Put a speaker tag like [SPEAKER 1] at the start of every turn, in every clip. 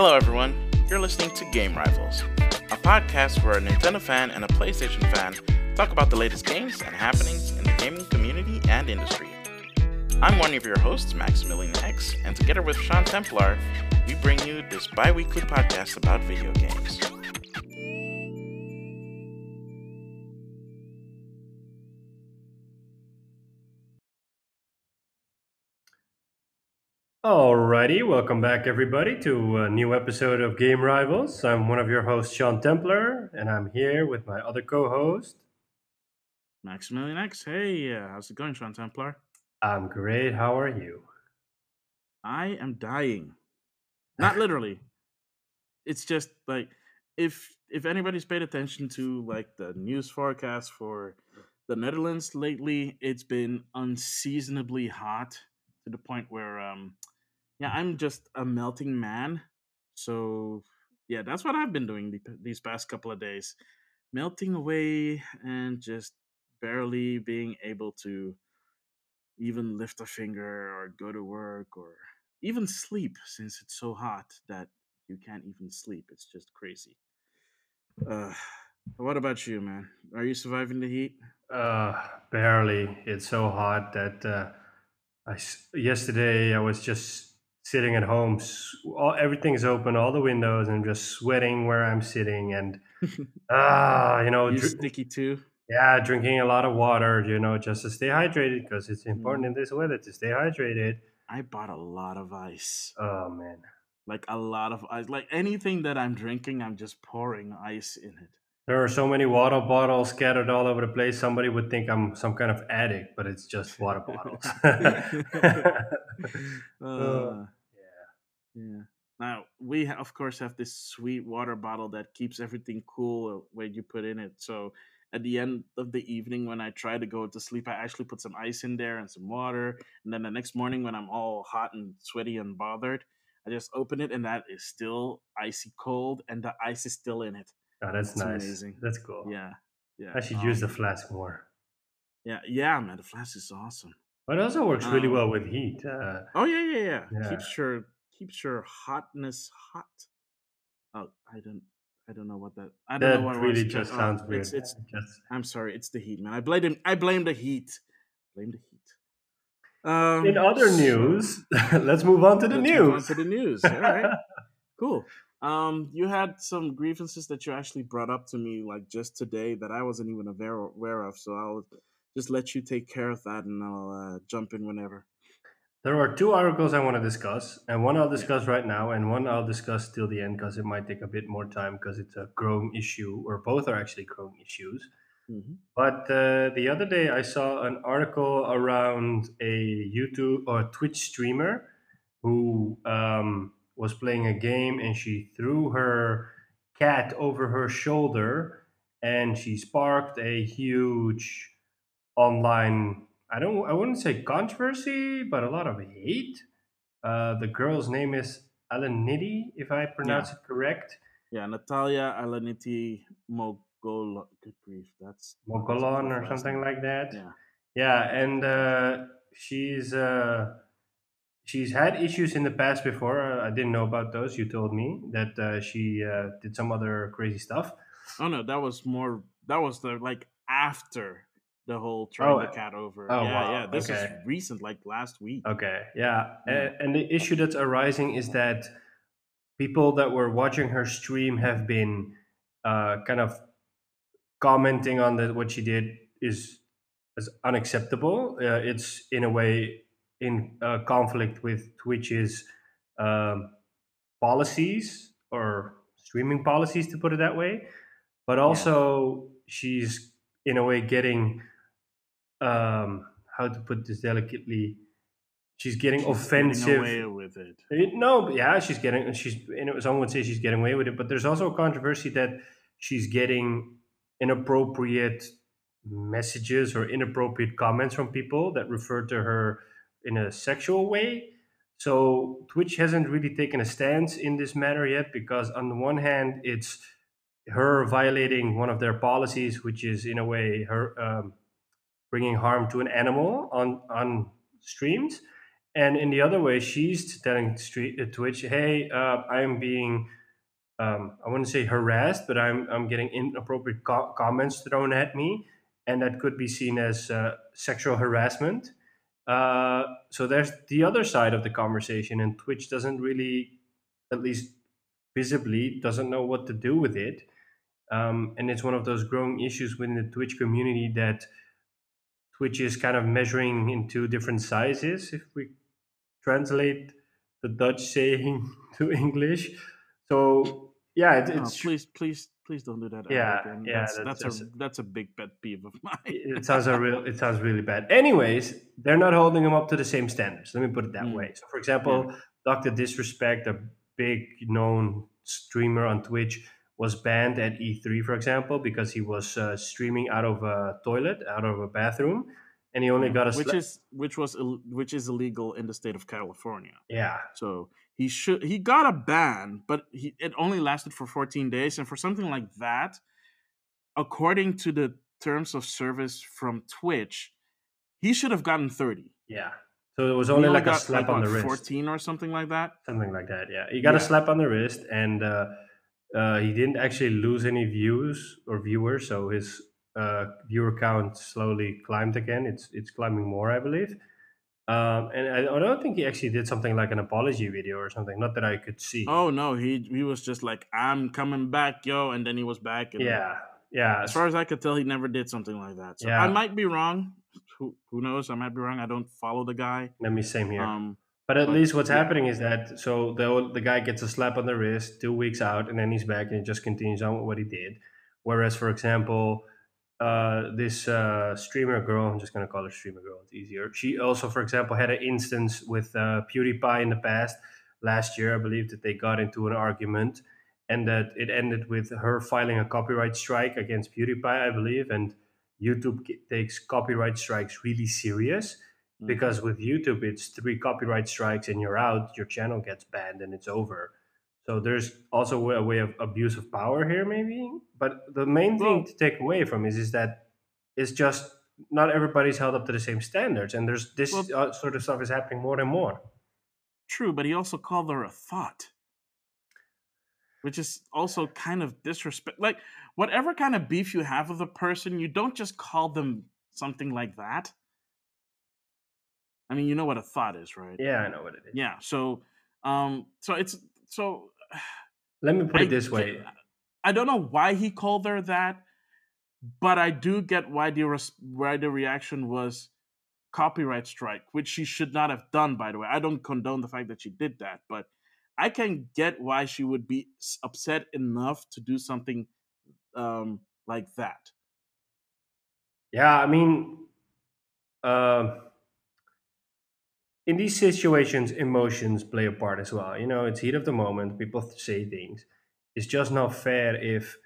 [SPEAKER 1] Hello, everyone. You're listening to Game Rivals, a podcast where a Nintendo fan and a PlayStation fan talk about the latest games and happenings in the gaming community and industry. I'm one of your hosts, Maximilian X, and together with Sean Templar, we bring you this bi weekly podcast about video games.
[SPEAKER 2] Welcome back everybody to a new episode of Game Rivals. I'm one of your hosts, Sean Templar, and I'm here with my other co-host.
[SPEAKER 1] Maximilian X, hey, uh, how's it going, Sean Templar?
[SPEAKER 2] I'm great. How are you?
[SPEAKER 1] I am dying. Not literally. it's just like if if anybody's paid attention to like the news forecast for the Netherlands lately, it's been unseasonably hot to the point where um yeah, I'm just a melting man. So yeah, that's what I've been doing the, these past couple of days, melting away and just barely being able to even lift a finger or go to work or even sleep since it's so hot that you can't even sleep. It's just crazy. Uh, what about you, man? Are you surviving the heat?
[SPEAKER 2] Uh, barely. It's so hot that uh, I yesterday I was just sitting at home. All, everything's open, all the windows, and just sweating where I'm sitting. And ah, you know,
[SPEAKER 1] you dr- sticky too.
[SPEAKER 2] Yeah, drinking a lot of water, you know, just to stay hydrated because it's important mm. in this weather to stay hydrated.
[SPEAKER 1] I bought a lot of ice.
[SPEAKER 2] Oh man.
[SPEAKER 1] Like a lot of ice. Like anything that I'm drinking, I'm just pouring ice in it.
[SPEAKER 2] There are so many water bottles scattered all over the place. Somebody would think I'm some kind of addict, but it's just water bottles.
[SPEAKER 1] uh, yeah. Now we of course have this sweet water bottle that keeps everything cool when you put in it. So at the end of the evening when I try to go to sleep, I actually put some ice in there and some water. And then the next morning when I'm all hot and sweaty and bothered, I just open it and that is still icy cold and the ice is still in it.
[SPEAKER 2] Oh, that's it's nice. Amazing. That's cool.
[SPEAKER 1] Yeah. Yeah.
[SPEAKER 2] I should um, use the flask more.
[SPEAKER 1] Yeah, yeah, man. The flask is awesome.
[SPEAKER 2] But it also works really um, well with heat. Uh,
[SPEAKER 1] oh yeah, yeah, yeah, yeah. Keeps your keeps your hotness hot. Oh, I don't I don't know what that. I don't
[SPEAKER 2] that
[SPEAKER 1] know what
[SPEAKER 2] really was. just oh, sounds weird.
[SPEAKER 1] It's, it's just... I'm sorry. It's the heat, man. I blame him. I blame the heat. Blame the heat.
[SPEAKER 2] Um, In other news, let's move on to the news. Move
[SPEAKER 1] on to the news. All right. cool. Um, you had some grievances that you actually brought up to me like just today that I wasn't even aware aware of. So I'll just let you take care of that, and I'll uh, jump in whenever.
[SPEAKER 2] There are two articles I want to discuss, and one I'll discuss right now, and one I'll discuss till the end because it might take a bit more time because it's a growing issue, or both are actually growing issues. Mm-hmm. But uh, the other day I saw an article around a YouTube or Twitch streamer who um, was playing a game and she threw her cat over her shoulder and she sparked a huge online I don't I wouldn't say controversy, but a lot of hate. Uh, the girl's name is Alinity, if I pronounce yeah. it correct.
[SPEAKER 1] Yeah, Natalia Alinity Mogol. Good grief, that's
[SPEAKER 2] Mogolon or something like that. Yeah, yeah, and uh, she's uh, she's had issues in the past before. Uh, I didn't know about those. You told me that uh, she uh, did some other crazy stuff.
[SPEAKER 1] Oh no, that was more. That was the like after the whole throwing oh, the cat over. Oh, yeah, wow. yeah. This okay. is recent, like last week.
[SPEAKER 2] Okay, yeah. And, and the issue that's arising is that people that were watching her stream have been uh, kind of commenting on that what she did is is unacceptable. Uh, it's in a way in uh, conflict with Twitch's um, policies or streaming policies, to put it that way. But also, yeah. she's in a way getting um, how to put this delicately. She's getting she's offensive.
[SPEAKER 1] Getting away with it.
[SPEAKER 2] it. No, yeah, she's getting. She's. Know, someone would say she's getting away with it, but there's also a controversy that she's getting inappropriate messages or inappropriate comments from people that refer to her in a sexual way. So Twitch hasn't really taken a stance in this matter yet because on the one hand, it's her violating one of their policies, which is in a way her um, bringing harm to an animal on on streams and in the other way, she's telling Twitch, "Hey, uh, I'm being, um, I wouldn't say harassed, but I'm I'm getting inappropriate co- comments thrown at me, and that could be seen as uh, sexual harassment." Uh, so there's the other side of the conversation, and Twitch doesn't really, at least visibly, doesn't know what to do with it. Um, and it's one of those growing issues within the Twitch community that Twitch is kind of measuring in two different sizes, if we translate the Dutch saying to English. So yeah, it, it's
[SPEAKER 1] please, please, please don't do that.
[SPEAKER 2] Yeah,
[SPEAKER 1] again.
[SPEAKER 2] yeah,
[SPEAKER 1] that's,
[SPEAKER 2] that's-
[SPEAKER 1] that's, a that's a big pet peeve of mine.
[SPEAKER 2] it sounds a real it sounds really bad. Anyways, they're not holding them up to the same standards. Let me put it that
[SPEAKER 1] Mm.
[SPEAKER 2] way. So for example, Dr. Disrespect, a big known streamer on Twitch, was banned at E3, for example, because he was uh, streaming out of a toilet, out of a bathroom, and he only got a
[SPEAKER 1] which is which was which is illegal in the state of California.
[SPEAKER 2] yeah,
[SPEAKER 1] So he should he got a ban, but he it only lasted for 14 days, and for something like that, according to the terms of service from Twitch, he should have gotten 30.
[SPEAKER 2] yeah. So it was only like a slap
[SPEAKER 1] like,
[SPEAKER 2] on
[SPEAKER 1] what,
[SPEAKER 2] the wrist.
[SPEAKER 1] 14 or something like that.
[SPEAKER 2] something like that. Yeah, he got a slap on the wrist, and uh, uh, he didn't actually lose any views or viewers, so his uh, viewer count slowly climbed again. It's it's climbing more, I believe. Um, and I, I don't think he actually did something like an apology video or something. Not that I could see.
[SPEAKER 1] Oh no, he he was just like, "I'm coming back, yo," and then he was back. And
[SPEAKER 2] yeah, yeah.
[SPEAKER 1] as far as I could tell, he never did something like that. So
[SPEAKER 2] Yeah.
[SPEAKER 1] I might be wrong. Who who knows? I might be wrong. I don't follow the guy.
[SPEAKER 2] Let me same here.
[SPEAKER 1] Um,
[SPEAKER 2] But at
[SPEAKER 1] But,
[SPEAKER 2] least what's
[SPEAKER 1] yeah.
[SPEAKER 2] happening is that so the the guy gets a slap on the wrist, two weeks out, and then he's back and he just continues on with what he did. Whereas, for example, uh, this uh, streamer girl, I'm just gonna call her streamer girl, it's easier. She also, for example, had an instance with uh, PewDiePie in the past last year, I believe, that they got into an argument, and that it ended with her filing a copyright strike against PewDiePie, I believe, and YouTube takes copyright strikes really serious
[SPEAKER 1] Mm.
[SPEAKER 2] because with YouTube it's three copyright strikes and you're out, your channel gets banned and it's over. So there's also a way of abuse of power here, maybe. But the main thing to take away from is is that it's just not everybody's held up to the same standards, and there's this
[SPEAKER 1] Well-
[SPEAKER 2] uh, sort of stuff is happening more and more.
[SPEAKER 1] True, but he also called her a thot, which is also kind of disrespect. Like, whatever kind of beef you have with a person, you don't just call them something like that. I mean, you know what a thot is, right?
[SPEAKER 2] Yeah, I know what it is.
[SPEAKER 1] Yeah. So, um, so it's so.
[SPEAKER 2] Let me put
[SPEAKER 1] I
[SPEAKER 2] it this way.
[SPEAKER 1] I don't know why he called her that, but I do get why the res- why the reaction was copyright strike, which she should not have done. By the way, I don't condone the fact that she did that, but I can get why she would be upset enough to do something um, like that.
[SPEAKER 2] Yeah, I mean, uh, in these situations, emotions play a part as well. You know, it's heat of the moment. People th- say things. It's just not fair if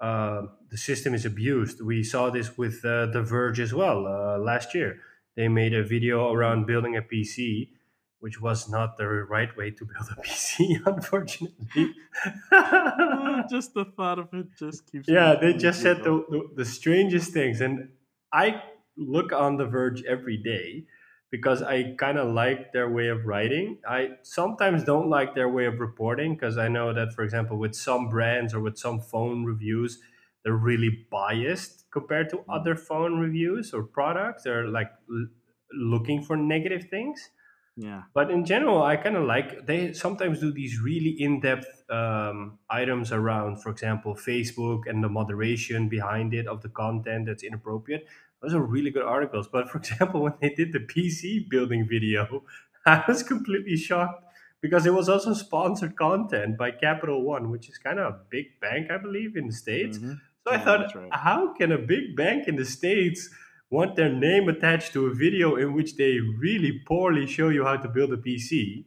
[SPEAKER 2] uh, the system is abused. We saw this with uh, The Verge as well uh, last year. They made a video around building a PC, which was not the right way to build a PC, unfortunately.
[SPEAKER 1] Just the thought of it just keeps.
[SPEAKER 2] Yeah, they just said the, the, the strangest things. And I look on The Verge every day because I kind of like their way of writing. I sometimes don't like their way of reporting because I know that, for example, with some brands or with some phone reviews, they're really biased compared to other phone reviews or products. They're like l- looking for negative things
[SPEAKER 1] Yeah.
[SPEAKER 2] but in general i kind of like they sometimes do these really in-depth um, items around for example facebook and the moderation behind it of the content that's inappropriate those are really good articles but for example when they did the pc building video i was completely shocked because it was also sponsored content by capital one which is kind of a big bank i believe in the states
[SPEAKER 1] Mhm.
[SPEAKER 2] so I thought,
[SPEAKER 1] right.
[SPEAKER 2] how can a big bank in the States want their name attached to a video in which they really poorly show you how to build a PC?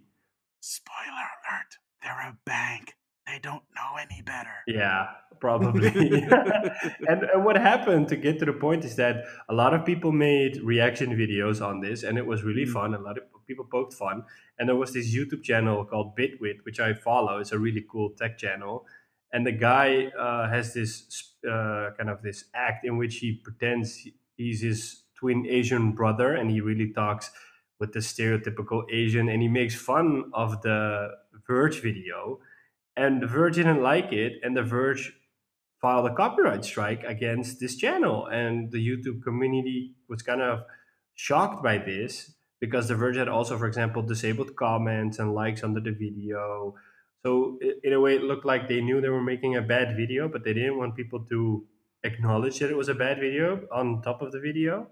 [SPEAKER 1] Spoiler alert: they're a bank. They don't know any better.
[SPEAKER 2] Yeah, probably. and, and what happened to get to the point is that a lot of people made reaction videos on this, and it was really
[SPEAKER 1] Mm.
[SPEAKER 2] fun. A lot of people poked fun. And there was this YouTube channel called Bitwit, which I follow. It's a really cool tech channel. And the guy uh, has this uh, kind of this act in which he pretends he's his twin Asian brother, and he really talks with the stereotypical Asian, and he makes fun of the Verge video, and the Verge didn't like it, and the Verge filed a copyright strike against this channel, and the YouTube community was kind of shocked by this because the Verge had also, for example, disabled comments and likes under the video. So in a way, it looked like they knew they were making a bad video, but they didn't want people to acknowledge that it was a bad video on top of the video.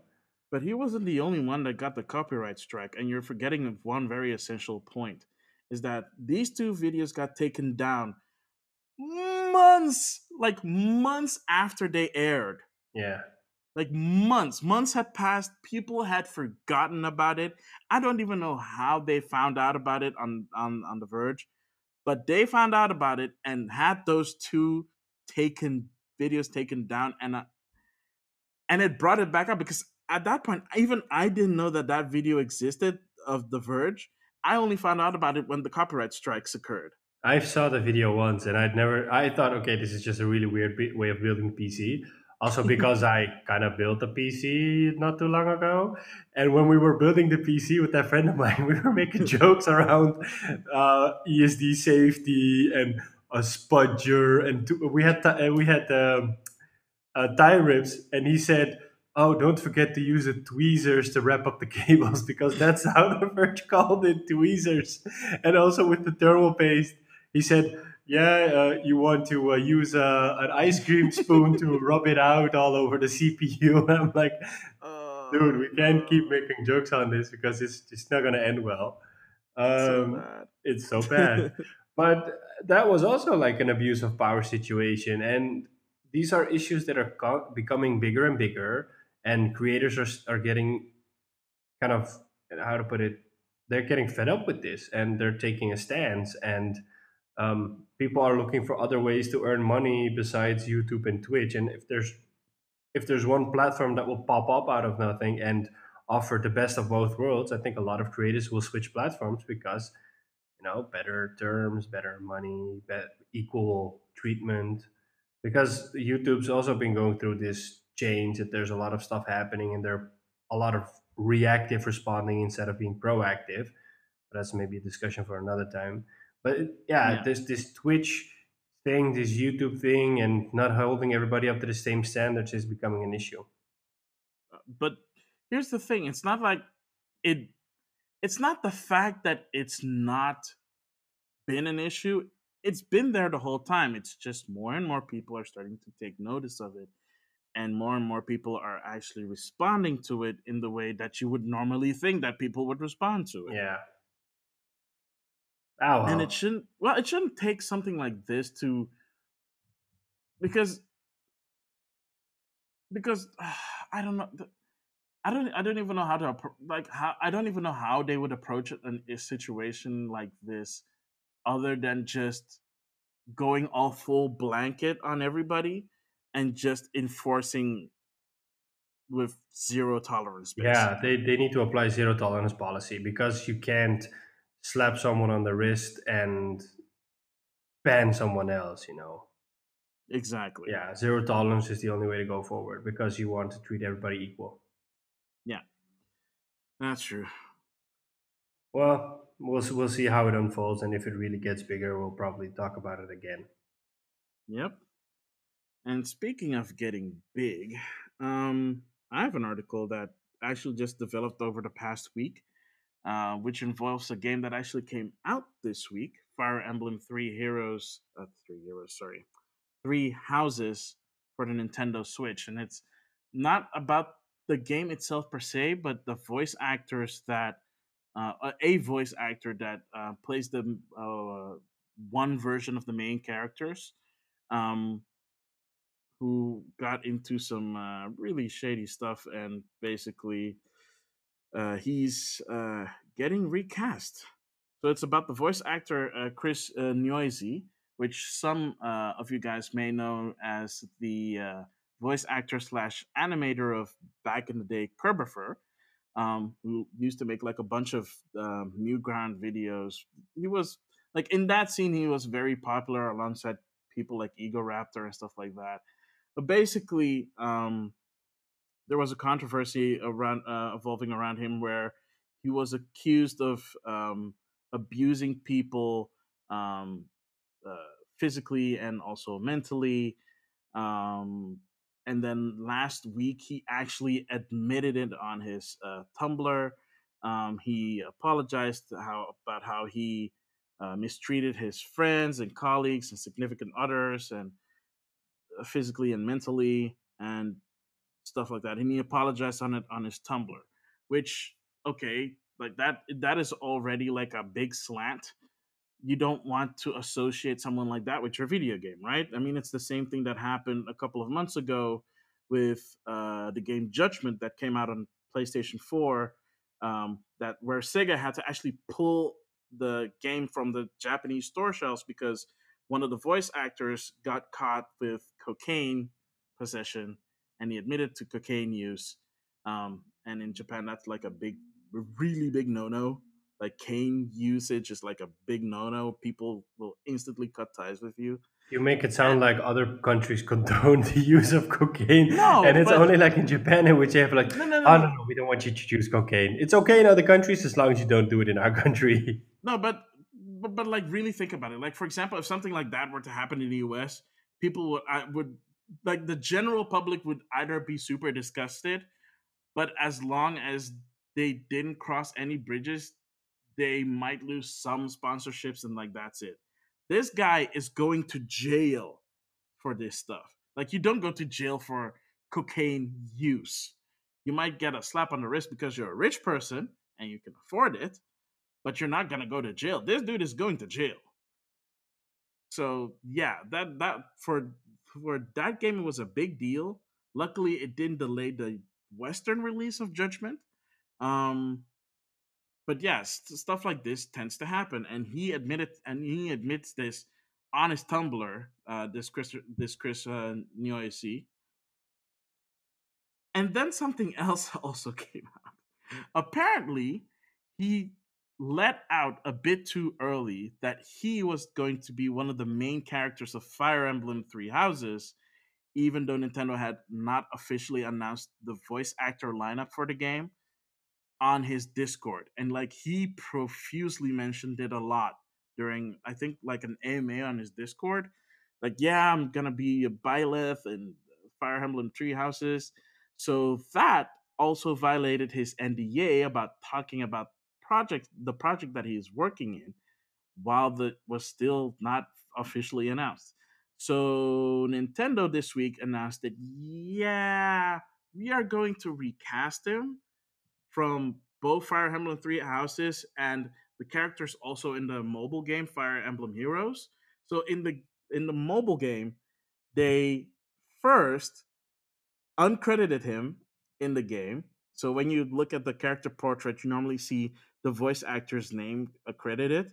[SPEAKER 1] But he wasn't the only one that got the copyright strike, and you're forgetting one very essential point: is that these two videos got taken down months, like months after they aired.
[SPEAKER 2] Yeah.
[SPEAKER 1] Like months, months had passed. People had forgotten about it. I don't even know how they found out about it on on on The Verge, but they found out about it and had those two taken videos taken down, and uh, and it brought it back up because at that point, even I didn't know that that video existed of The Verge. I only found out about it when the copyright strikes occurred.
[SPEAKER 2] I saw the video once, and I'd never. I thought, okay, this is just a really weird way of building a PC. Also, because I kind of built a PC not too long ago, and when we were building the PC with that friend of mine, we were making jokes around uh, ESD safety and a spudger, and we had t- we had um, uh, tie rips, and he said oh, don't forget to use the tweezers to wrap up the cables because that's how the Verge called it, tweezers. And also with the thermal paste, he said, yeah, uh, you want to uh, use uh, an ice cream spoon to rub it out all over the CPU. I'm like, oh, dude, we can't keep making jokes on this because it's it's not gonna end well. Um, so it's so bad. but that was also like an abuse of power situation, and these are issues that are co- becoming bigger and bigger and creators are, are getting kind of how to put it they're getting fed up with this and they're taking a stance and um, people are looking for other ways to earn money besides youtube and twitch and if there's if there's one platform that will pop up out of nothing and offer the best of both worlds i think a lot of creators will switch platforms because you know better terms better money better, equal treatment. Because youtube's also been going through this change that there's a lot of stuff happening and there a lot of reactive responding instead of being proactive. But that's maybe a discussion for another time but yeah, yeah. there's this twitch thing this youtube thing and not holding everybody up to the same standards is becoming an issue
[SPEAKER 1] but here's the thing it's not like it it's not the fact that it's not been an issue it's been there the whole time it's just more and more people are starting to take notice of it and more and more people are actually responding to it in the way that you would normally think that people would respond to it.
[SPEAKER 2] Yeah.
[SPEAKER 1] Oh, and it shouldn't well it shouldn't take something like this to because because uh, I don't know I don't I don't even know how to like how I don't even know how they would approach an, a situation like this other than just going all full blanket on everybody and just enforcing with zero tolerance.
[SPEAKER 2] Basically. Yeah, they, they need to apply zero tolerance policy because you can't slap someone on the wrist and ban someone else, you know.
[SPEAKER 1] Exactly.
[SPEAKER 2] Yeah, zero tolerance is the only way to go forward because you want to treat everybody equal.
[SPEAKER 1] Yeah. That's true.
[SPEAKER 2] Well, we'll we'll see how it unfolds and if it really gets bigger, we'll probably talk about it again.
[SPEAKER 1] Yep. And speaking of getting big, um, I have an article that actually just developed over the past week, uh, which involves a game that actually came out this week Fire Emblem Three Heroes, uh, Three Heroes, sorry, Three Houses for the Nintendo Switch. And it's not about the game itself per se, but the voice actors that, uh, a voice actor that uh, plays the uh, one version of the main characters. Um, who got into some uh, really shady stuff and basically uh, he's uh, getting recast. So it's about the voice actor uh, Chris uh, which some uh, of you guys may know as the uh, voice actor slash animator of back in the day Kirbopher, um, who used to make like a bunch of um, Newground videos. He was like in that scene, he was very popular alongside people like Egoraptor and stuff like that. But basically, um, there was a controversy around uh, evolving around him where he was accused of um, abusing people um, uh, physically and also mentally. Um, and then last week, he actually admitted it on his uh, Tumblr. Um, he apologized how about how he uh, mistreated his friends and colleagues and significant others, and uh, physically and mentally, and stuff like that. And he apologized on it on his Tumblr, which okay, like that that is already like a big slant you don't want to associate someone like that with your video game, right? I mean, it's the same thing that happened a couple of months ago with uh, the game Judgment that came out on PlayStation 4, um, that where Sega had to actually pull the game from the Japanese store shelves because one of the voice actors got caught with cocaine possession and he admitted to cocaine use. Um, and in Japan, that's like a big, really big no no like cane usage is like a big no-no. People will instantly cut ties with you.
[SPEAKER 2] You make it sound like other countries condone the use of cocaine, no, and it's but, only like in Japan in which you have like, no, no, no, oh no, no, we don't want you to use cocaine. It's okay in other countries as long as you don't do it in our country.
[SPEAKER 1] No, but but, but like really think about it. Like for example, if something like that were to happen in the U.S., people would I would like the general public would either be super disgusted, but as long as they didn't cross any bridges, they might lose some sponsorships and like that's it. This guy is going to jail for this stuff. Like you don't go to jail for cocaine use. You might get a slap on the wrist because you're a rich person and you can afford it, but you're not going to go to jail. This dude is going to jail. So, yeah, that that for for that game it was a big deal. Luckily, it didn't delay the western release of Judgment. Um but yes, stuff like this tends to happen, and he admitted, and he admits this on his Tumblr. Uh, this Chris, this Chris uh, Niosi. And then something else also came out. Apparently, he let out a bit too early that he was going to be one of the main characters of Fire Emblem Three Houses, even though Nintendo had not officially announced the voice actor lineup for the game on his Discord, and like he profusely mentioned it a lot during I think like an AMA on his Discord. Like, yeah, I'm gonna be a Byleth and Fire Emblem Three Houses. So that also violated his NDA about talking about project the project that he is working in while the was still not officially announced. So Nintendo this week announced that yeah, we are going to recast him from both Fire Emblem Three Houses and the characters also in the mobile game Fire Emblem Heroes. So in the in the mobile game, they first uncredited him in the game. So when you look at the character portrait, you normally see the voice actor's name accredited,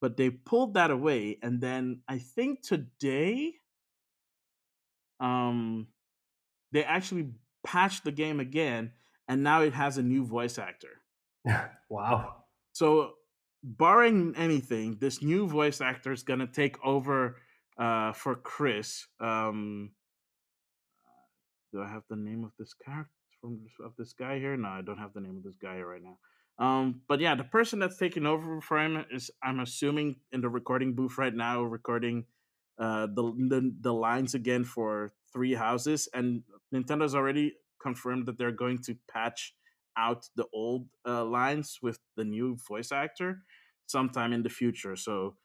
[SPEAKER 1] but they pulled that away. And then I think today, um, they actually patched the game again and now it has a new voice actor.
[SPEAKER 2] wow.
[SPEAKER 1] So, barring anything, this new voice actor is going to take over uh, for Chris. Um, do I have the name of this character from of this guy here? No, I don't have the name of this guy right now. Um, but yeah, the person that's taking over for him is, I'm assuming, in the recording booth right now, recording uh, the, the the lines again for Three Houses, and Nintendo's already confirmed that they're going to patch out the old uh, lines with the new voice actor sometime in the future. So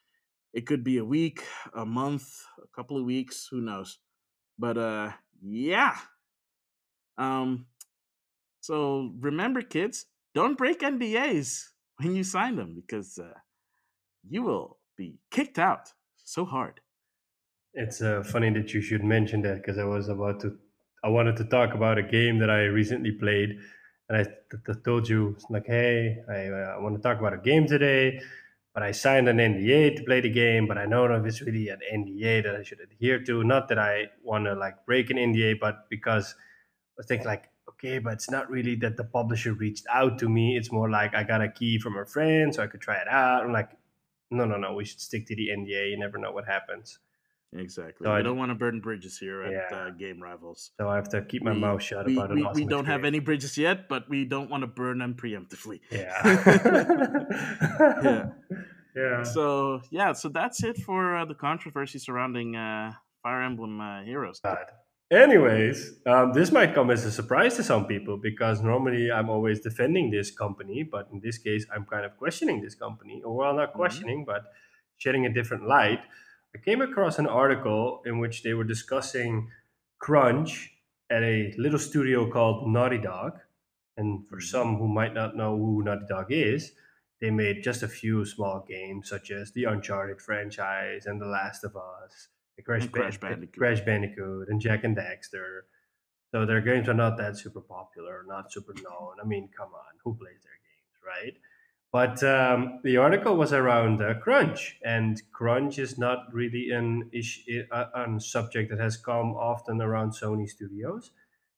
[SPEAKER 1] it could be a week, a month, a couple of weeks, who knows. But uh yeah. Um so remember kids, don't break NDAs when you sign them because uh, you will be kicked out so hard.
[SPEAKER 2] It's uh, funny that you should mention that because I was about to I wanted to talk about a game that I recently played, and I th- th- told you like, hey, I, uh, I want to talk about a game today, but I signed an NDA to play the game, but I know if it's really an NDA that I should adhere to. Not that I want to like break an NDA, but because I think like, okay, but it's not really that the publisher reached out to me. It's more like I got a key from a friend, so I could try it out. I'm like, no, no, no, we should stick to the NDA. You never know what happens.
[SPEAKER 1] Exactly. So I don't want to burn bridges here at yeah. uh, Game Rivals.
[SPEAKER 2] So I have to keep my we, mouth shut
[SPEAKER 1] we,
[SPEAKER 2] about
[SPEAKER 1] we,
[SPEAKER 2] it.
[SPEAKER 1] We don't have any bridges yet, but we don't want to burn them preemptively.
[SPEAKER 2] Yeah.
[SPEAKER 1] yeah. Yeah. So yeah, so that's it for uh, the controversy surrounding uh, Fire Emblem uh, Heroes.
[SPEAKER 2] God. Anyways, um, this might come as a surprise to some people because normally I'm always defending this company, but in this case, I'm kind of questioning this company, or well, not mm-hmm. questioning, but shedding a different light. I came across an article in which they were discussing crunch at a little studio called Naughty Dog. And for mm-hmm. some who might not know who Naughty Dog is, they made just a few small games such as the Uncharted franchise and The Last of Us Crash, Crash, Bandicoot. Crash Bandicoot and Jak and Daxter. So their games are not that super popular, not super known. I mean, come on, who plays their games, right? But um, the article was around uh, crunch, and crunch is not really an issue, a, subject that has come often around Sony studios.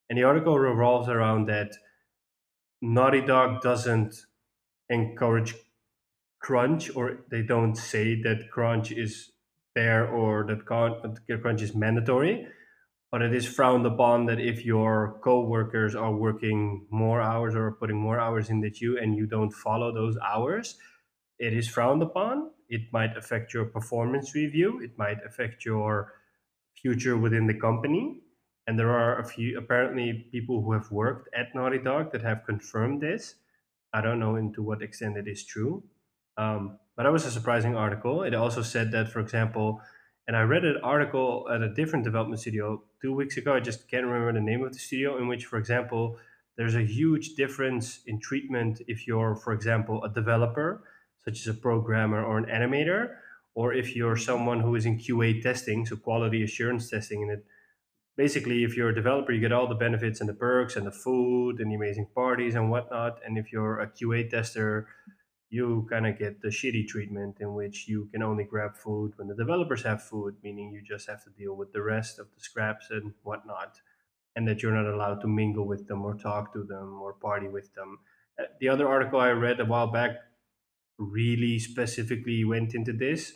[SPEAKER 2] And the article revolves around that Naughty Dog doesn't encourage crunch, or they don't say that crunch is there or that crunch is mandatory, but it is frowned upon that if your co-workers are working more hours or putting more hours in that you and you don't follow those hours, it is frowned upon. It might affect your performance review. It might affect your future within the company. And there are a few apparently people who have worked at Naughty Dog that have confirmed this. I don't know into what extent it is true. Um, but that was a surprising article. It also said that, for example, and I read an article at a different development studio two weeks ago. I just can't remember the name of the studio, in which, for example, there's a huge difference in treatment if you're, for example, a developer, such as a programmer or an animator, or if you're someone who is in QA testing, so quality assurance testing. And it basically, if you're a developer, you get all the benefits and the perks and the food and the amazing parties and whatnot. And if you're a QA tester, you kind of get the shitty treatment in which you can only grab food when the developers have food, meaning you just have to deal with the rest of the scraps and whatnot, and that you're not allowed to mingle with them or talk to them or party with them. Uh, the other article I read a while back really specifically went into this.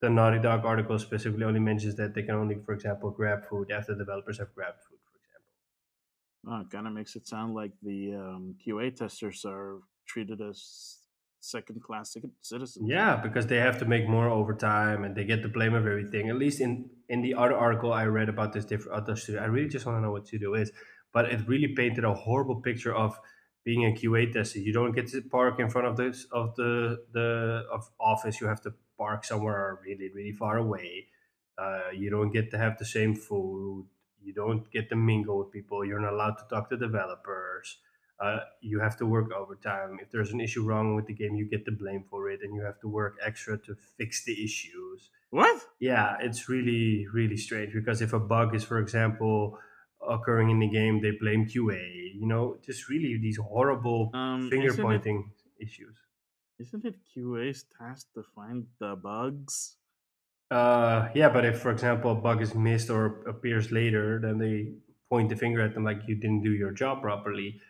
[SPEAKER 2] The Naughty Dog article specifically only mentions that they can only, for example, grab food after developers have grabbed food, for example.
[SPEAKER 1] Oh, it kind of makes it sound like the um, QA testers are treated as second class citizens.
[SPEAKER 2] Yeah, because they have to make more overtime and they get the blame of everything. At least in in the other article I read about this different other studio, I really just want to know what studio is. But it really painted a horrible picture of being a QA tester. You don't get to park in front of this of the the of office. You have to park somewhere really really far away. Uh, you don't get to have the same food. You don't get to mingle with people. You're not allowed to talk to developers uh, you have to work overtime. If there's an issue wrong with the game, you get the blame for it, and you have to work extra to fix the issues.
[SPEAKER 1] What?
[SPEAKER 2] Yeah, it's really, really strange because if a bug is, for example, occurring in the game, they blame QA. You know, just really these horrible um, finger pointing it, issues.
[SPEAKER 1] Isn't it QA's task to find the bugs?
[SPEAKER 2] Uh, yeah, but if, for example, a bug is missed or appears later, then they point the finger at them like you didn't do your job properly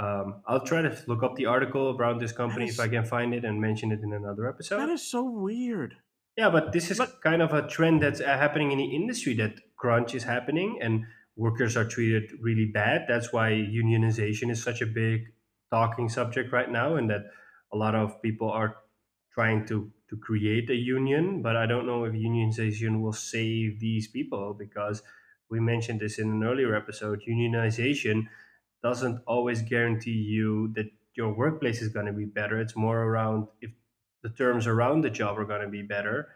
[SPEAKER 2] um, I'll try to look up the article around this company is, if I can find it and mention it in another episode.
[SPEAKER 1] That is so weird.
[SPEAKER 2] Yeah, but this is but, kind of a trend that's uh, happening in the industry that crunch is happening and workers are treated really bad. That's why unionization is such a big talking subject right now, and that a lot of people are trying to to create a union. But I don't know if unionization will save these people because we mentioned this in an earlier episode. Unionization doesn't always guarantee you that your workplace is going to be better. It's more around if the terms around the job are going to be better,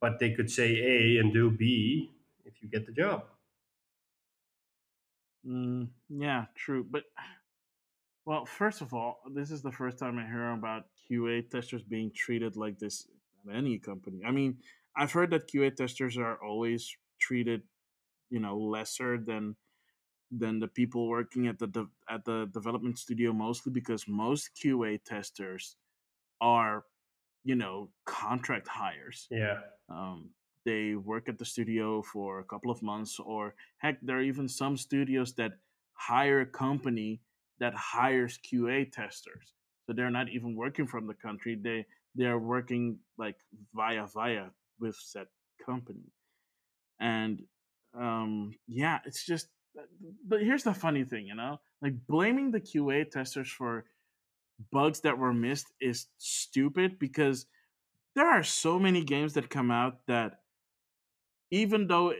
[SPEAKER 2] but they could say A and do B if you get the job.
[SPEAKER 1] Mm, yeah, true. But, well, first of all, this is the first time I hear about QA testers being treated like this at any company. I mean, I've heard that QA testers are always treated, you know, lesser than than the people working at the de- at the development studio mostly because most QA testers are you know contract hires.
[SPEAKER 2] Yeah.
[SPEAKER 1] Um, they work at the studio for a couple of months or heck there are even some studios that hire a company that hires QA testers. So they're not even working from the country. They they're working like via via with said company. and um, yeah, it's just. But here's the funny thing, you know, like blaming the QA testers for bugs that were missed is stupid because there are so many games that come out that even though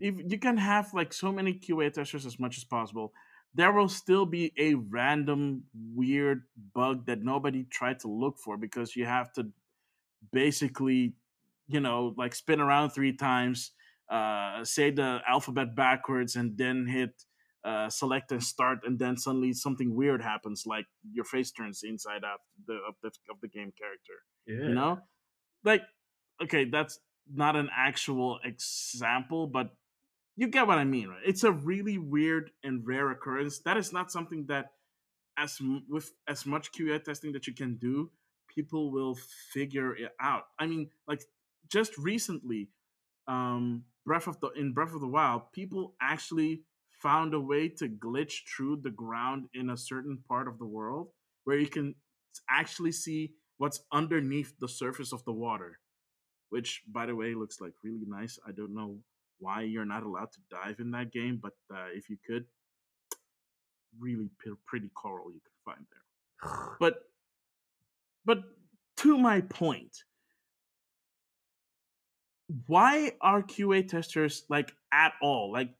[SPEAKER 1] if you can have like so many QA testers as much as possible, there will still be a random weird bug that nobody tried to look for because you have to basically, you know, like spin around three times, uh, say the alphabet backwards, and then hit uh, select and start, and then suddenly something weird happens, like your face turns inside out the, of the of the game character. Yeah. You know, like okay, that's not an actual example, but you get what I mean, right? It's a really weird and rare occurrence. That is not something that, as with as much QA testing that you can do, people will figure it out. I mean, like just recently, um, Breath of the in Breath of the Wild, people actually found a way to glitch through the ground in a certain part of the world where you can actually see what's underneath the surface of the water which by the way looks like really nice i don't know why you're not allowed to dive in that game, but uh, if you could, really p- pretty coral you could find there. but but to my point, why are QA testers like at all like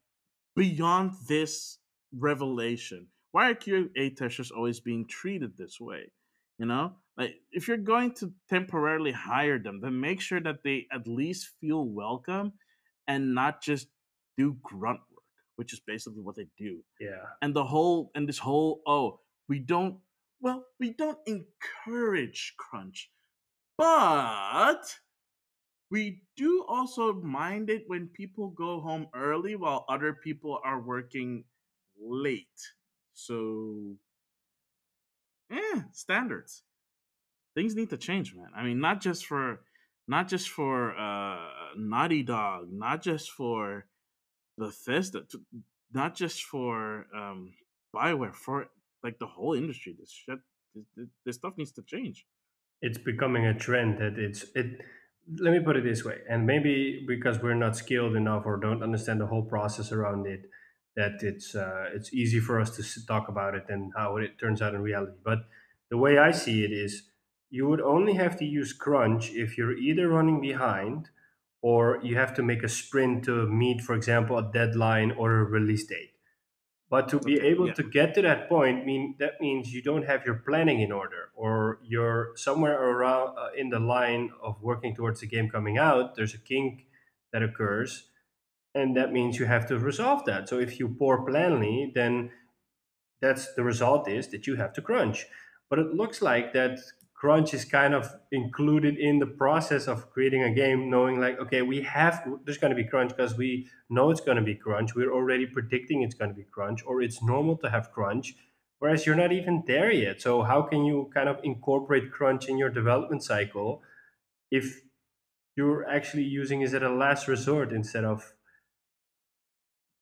[SPEAKER 1] beyond this revelation? Why are QA testers always being treated this way? You know, like if you're going to temporarily hire them, then make sure that they at least feel welcome and not just do grunt work, which is basically what they do.
[SPEAKER 2] Yeah.
[SPEAKER 1] And the whole and this whole oh, we don't well, we don't encourage crunch, but we do also mind it when people go home early while other people are working late. So, standards. Things need to change, man. I mean, not just for not just for uh, Naughty Dog, not just for Bethesda, not just for um, Bioware, for like the whole industry. This shit, this, this stuff needs to change.
[SPEAKER 2] It's becoming a trend that it's it. Let me put it this way, and maybe because we're not skilled enough or don't understand the whole process around it, that it's uh, it's easy for us to talk about it and how it turns out in reality. But the way I see it is you would only have to use crunch if you're either running behind or you have to make a sprint to meet, for example, a deadline or a release date. But to be able yeah. to get to that point, mean that means you don't have your planning in order, or you're somewhere around uh, in the line of working towards the game coming out. There's a kink that occurs, and that means you have to resolve that. So if you pour planly, then that's the result is that you have to crunch. But it looks like that crunch is kind of included in the process of creating a game knowing like okay we have there's going to be crunch because we know it's going to be crunch. We're already predicting it's going to be crunch or it's normal to have crunch whereas you're not even there yet. So how can you kind of incorporate crunch in your development cycle if you're actually using it as a last resort instead of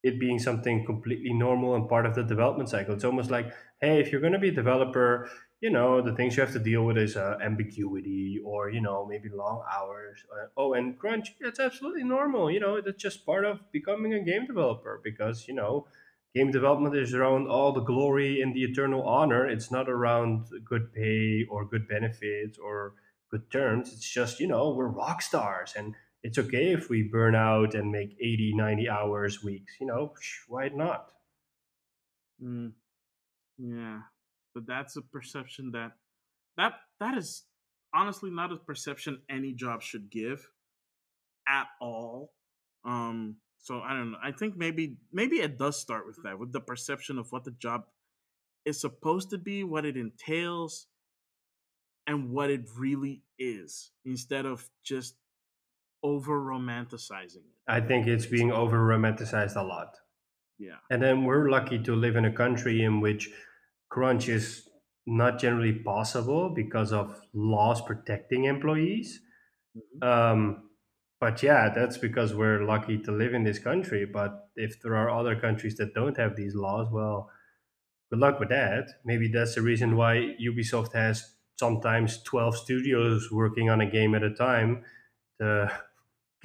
[SPEAKER 2] it being something completely normal and part of the development cycle? It's almost like hey if you're going to be a developer you know the things you have to deal with is uh, ambiguity or you know maybe long hours uh, oh and crunch it's absolutely normal you know that's just part of becoming a game developer because you know game development is around all the glory and the eternal honor. It's not around good pay or good benefits or good terms. It's just you know we're rock stars and it's okay if we burn out and make 80 90 hours weeks you know why not?
[SPEAKER 1] Mm. yeah but that's a perception that that that is honestly not a perception any job should give at all. Um, so I don't know. I think maybe maybe it does start with that, with the perception of what the job is supposed to be, what it entails, and what it really is, instead of just over romanticizing it.
[SPEAKER 2] I think it's being over romanticized a lot.
[SPEAKER 1] Yeah.
[SPEAKER 2] And then we're lucky to live in a country in which crunch is not generally possible because of laws protecting employees. Mm-hmm. Um, but yeah, that's because we're lucky to live in this country. But if there are other countries that don't have these laws, well, good luck with that. Maybe that's the reason why Ubisoft has sometimes 12 studios working on a game at a time.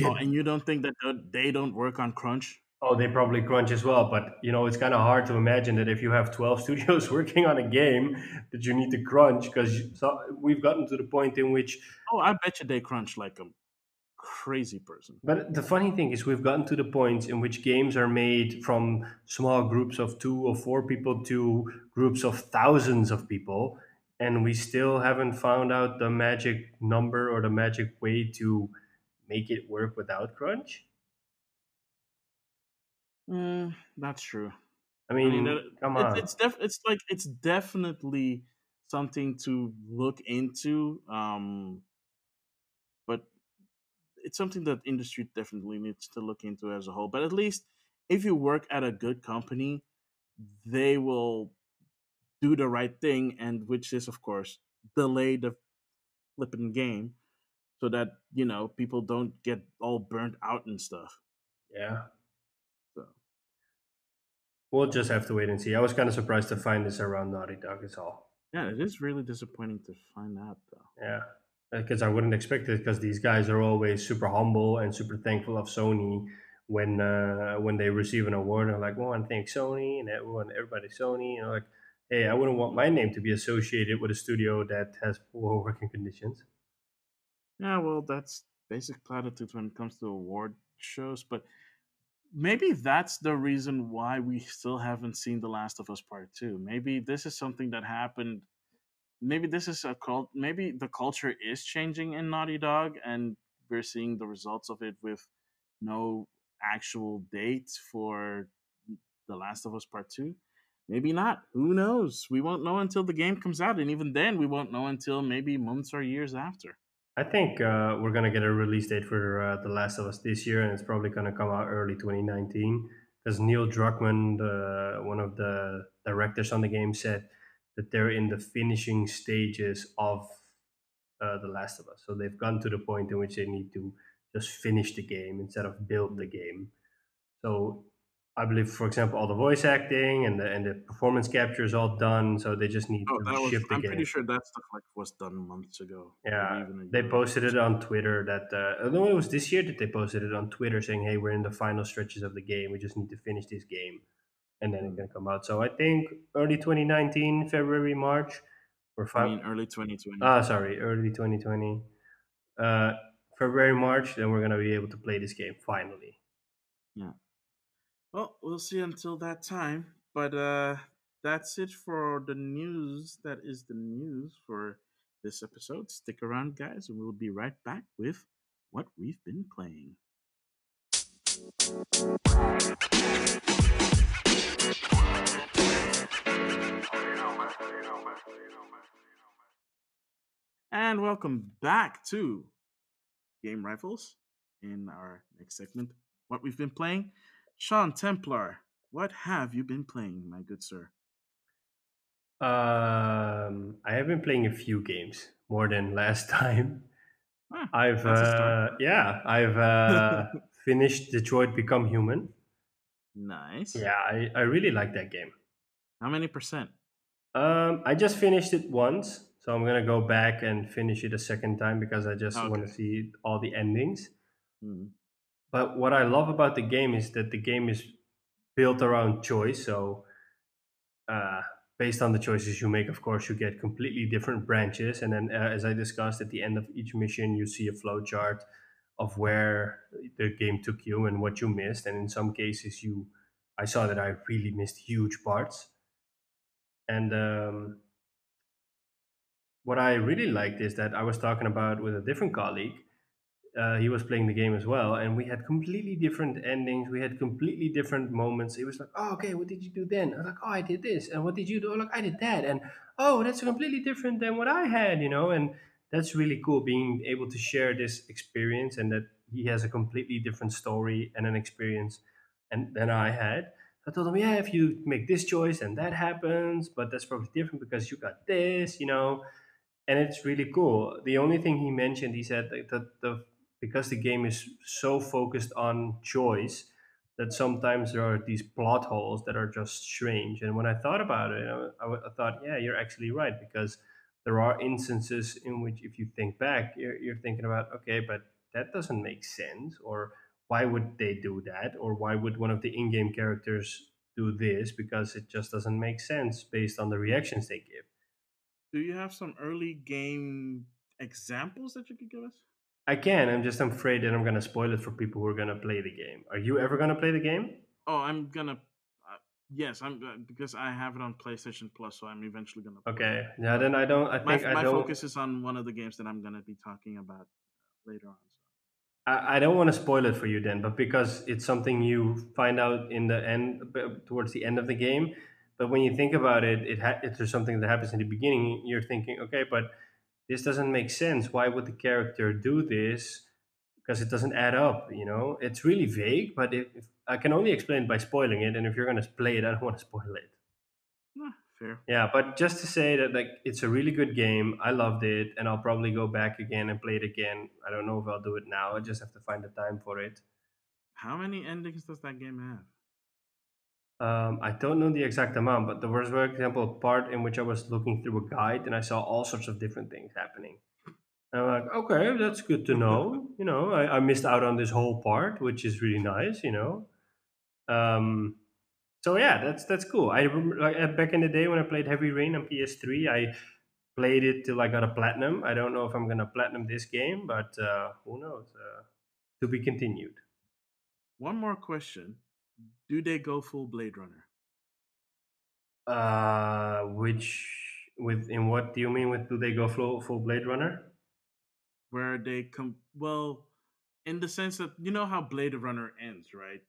[SPEAKER 1] Oh, and you don't think that they don't work on crunch?
[SPEAKER 2] Oh, they probably crunch as well, but you know it's kind of hard to imagine that if you have twelve studios working on a game, that you need to crunch because so we've gotten to the point in which.
[SPEAKER 1] Oh, I bet you they crunch like a crazy person.
[SPEAKER 2] But the funny thing is, we've gotten to the point in which games are made from small groups of two or four people to groups of thousands of people, and we still haven't found out the magic number or the magic way to make it work without crunch.
[SPEAKER 1] Mm, that's true.
[SPEAKER 2] I mean, I mean come on.
[SPEAKER 1] It's, it's, def- it's like it's definitely something to look into. Um, but it's something that industry definitely needs to look into as a whole. But at least if you work at a good company, they will do the right thing, and which is of course delay the flipping game, so that you know people don't get all burnt out and stuff.
[SPEAKER 2] Yeah, We'll just have to wait and see. I was kind of surprised to find this around Naughty Dog. Is all.
[SPEAKER 1] Yeah, it is really disappointing to find that though.
[SPEAKER 2] Yeah, because I wouldn't expect it because these guys are always super humble and super thankful of Sony when uh, when they receive an award. They're like, "Well, I thank Sony and everyone, everybody Sony." You know, like, hey, I wouldn't want my name to be associated with a studio that has poor working conditions.
[SPEAKER 1] Yeah, well, that's basic platitudes when it comes to award shows, but maybe that's the reason why we still haven't seen The Last of Us Part Two. Maybe this is something that happened. Maybe this is a cult. Maybe the culture is changing in Naughty Dog, and we're seeing the results of it with no actual date for The Last of Us Part Two. Maybe not. Who knows? We won't know until the game comes out, and even then, we won't know until maybe months or years after.
[SPEAKER 2] I think uh, we're gonna get a release date for uh, The Last of Us this year, and it's probably gonna come out early 2019. Because Neil Druckmann, one of the directors on the game, said that they're in the finishing stages of uh, The Last of Us. So they've gone to the point in which they need to just finish the game instead of build the game. So I believe, for example, all the voice acting and the and the performance capture is all done. So they just need oh, to
[SPEAKER 1] was,
[SPEAKER 2] ship the
[SPEAKER 1] I'm pretty sure that stuff like was done months ago.
[SPEAKER 2] Yeah, they posted it on Twitter. That uh, know it was this year that they posted it on Twitter, saying, "Hey, we're in the final stretches of the game. We just need to finish this game, and then mm. it can come out." So I think early 2019, February, March,
[SPEAKER 1] or five. I mean, early 2020.
[SPEAKER 2] Ah, sorry, early 2020. Uh, February, March, then we're gonna be able to play this game finally.
[SPEAKER 1] Yeah. Well, we'll see until that time. But uh, that's it for the news. That is the news for this episode. Stick around, guys, and we'll be right back with what we've been playing. And welcome back to Game Rifles in our next segment. What we've been playing. Sean Templar, what have you been playing, my good sir?
[SPEAKER 2] Um, I have been playing a few games more than last time. Ah, I've uh, yeah, I've uh, finished Detroit Become Human.
[SPEAKER 1] Nice.
[SPEAKER 2] Yeah, I, I really like that game.
[SPEAKER 1] How many percent?
[SPEAKER 2] Um, I just finished it once, so I'm gonna go back and finish it a second time because I just okay. want to see all the endings. Mm. But what I love about the game is that the game is built around choice. So, uh, based on the choices you make, of course, you get completely different branches. And then, uh, as I discussed, at the end of each mission, you see a flow chart of where the game took you and what you missed. And in some cases, you, I saw that I really missed huge parts. And um, what I really liked is that I was talking about with a different colleague uh, he was playing the game as well, and we had completely different endings. We had completely different moments. It was like, oh, okay, what did you do then? I was like, oh, I did this, and what did you do? Oh, look, I did that, and oh, that's completely different than what I had, you know. And that's really cool being able to share this experience, and that he has a completely different story and an experience, and than I had. I told him, yeah, if you make this choice, and that happens, but that's probably different because you got this, you know. And it's really cool. The only thing he mentioned, he said that the because the game is so focused on choice that sometimes there are these plot holes that are just strange. And when I thought about it, I, I thought, yeah, you're actually right because there are instances in which, if you think back, you're, you're thinking about, okay, but that doesn't make sense or why would they do that? Or why would one of the in-game characters do this? Because it just doesn't make sense based on the reactions they give.
[SPEAKER 1] Do you have some early game examples that you could give us
[SPEAKER 2] i can i'm just afraid that i'm going to spoil it for people who are going to play the game are you ever going to play the game
[SPEAKER 1] oh i'm gonna Yes, I'm uh, because I have it on PlayStation Plus, so I'm eventually gonna.
[SPEAKER 2] Okay, yeah. Then I don't. I think
[SPEAKER 1] my,
[SPEAKER 2] I
[SPEAKER 1] my
[SPEAKER 2] don't.
[SPEAKER 1] focus is on one of the games that I'm gonna be talking about later on.
[SPEAKER 2] I, I don't want to spoil it for you then, but because it's something you find out in the end, towards the end of the game. But when you think about it, it ha- if there's something that happens in the beginning, you're thinking, okay, but this doesn't make sense. Why would the character do this? Because it doesn't add up. You know, it's really vague. But if, if I can only explain by spoiling it, and if you're going to play it, I don't want to spoil it.
[SPEAKER 1] fair.
[SPEAKER 2] Yeah, but just to say that like it's a really good game. I loved it, and I'll probably go back again and play it again. I don't know if I'll do it now. I just have to find the time for it.
[SPEAKER 1] How many endings does that game have?
[SPEAKER 2] Um, I don't know the exact amount, but there was, for example, a part in which I was looking through a guide and I saw all sorts of different things happening. And I'm like, okay, that's good to know. you know, I, I missed out on this whole part, which is really nice. You know, um, so yeah, that's that's cool. I remember like uh, back in the day when I played Heavy Rain on PS3, I played it till I got a platinum. I don't know if I'm gonna platinum this game, but uh, who knows? Uh, to be continued.
[SPEAKER 1] One more question: Do they go full Blade Runner?
[SPEAKER 2] Uh, which with in what do you mean with do they go full full Blade Runner?
[SPEAKER 1] Where they come well, in the sense that you know how Blade Runner ends, right?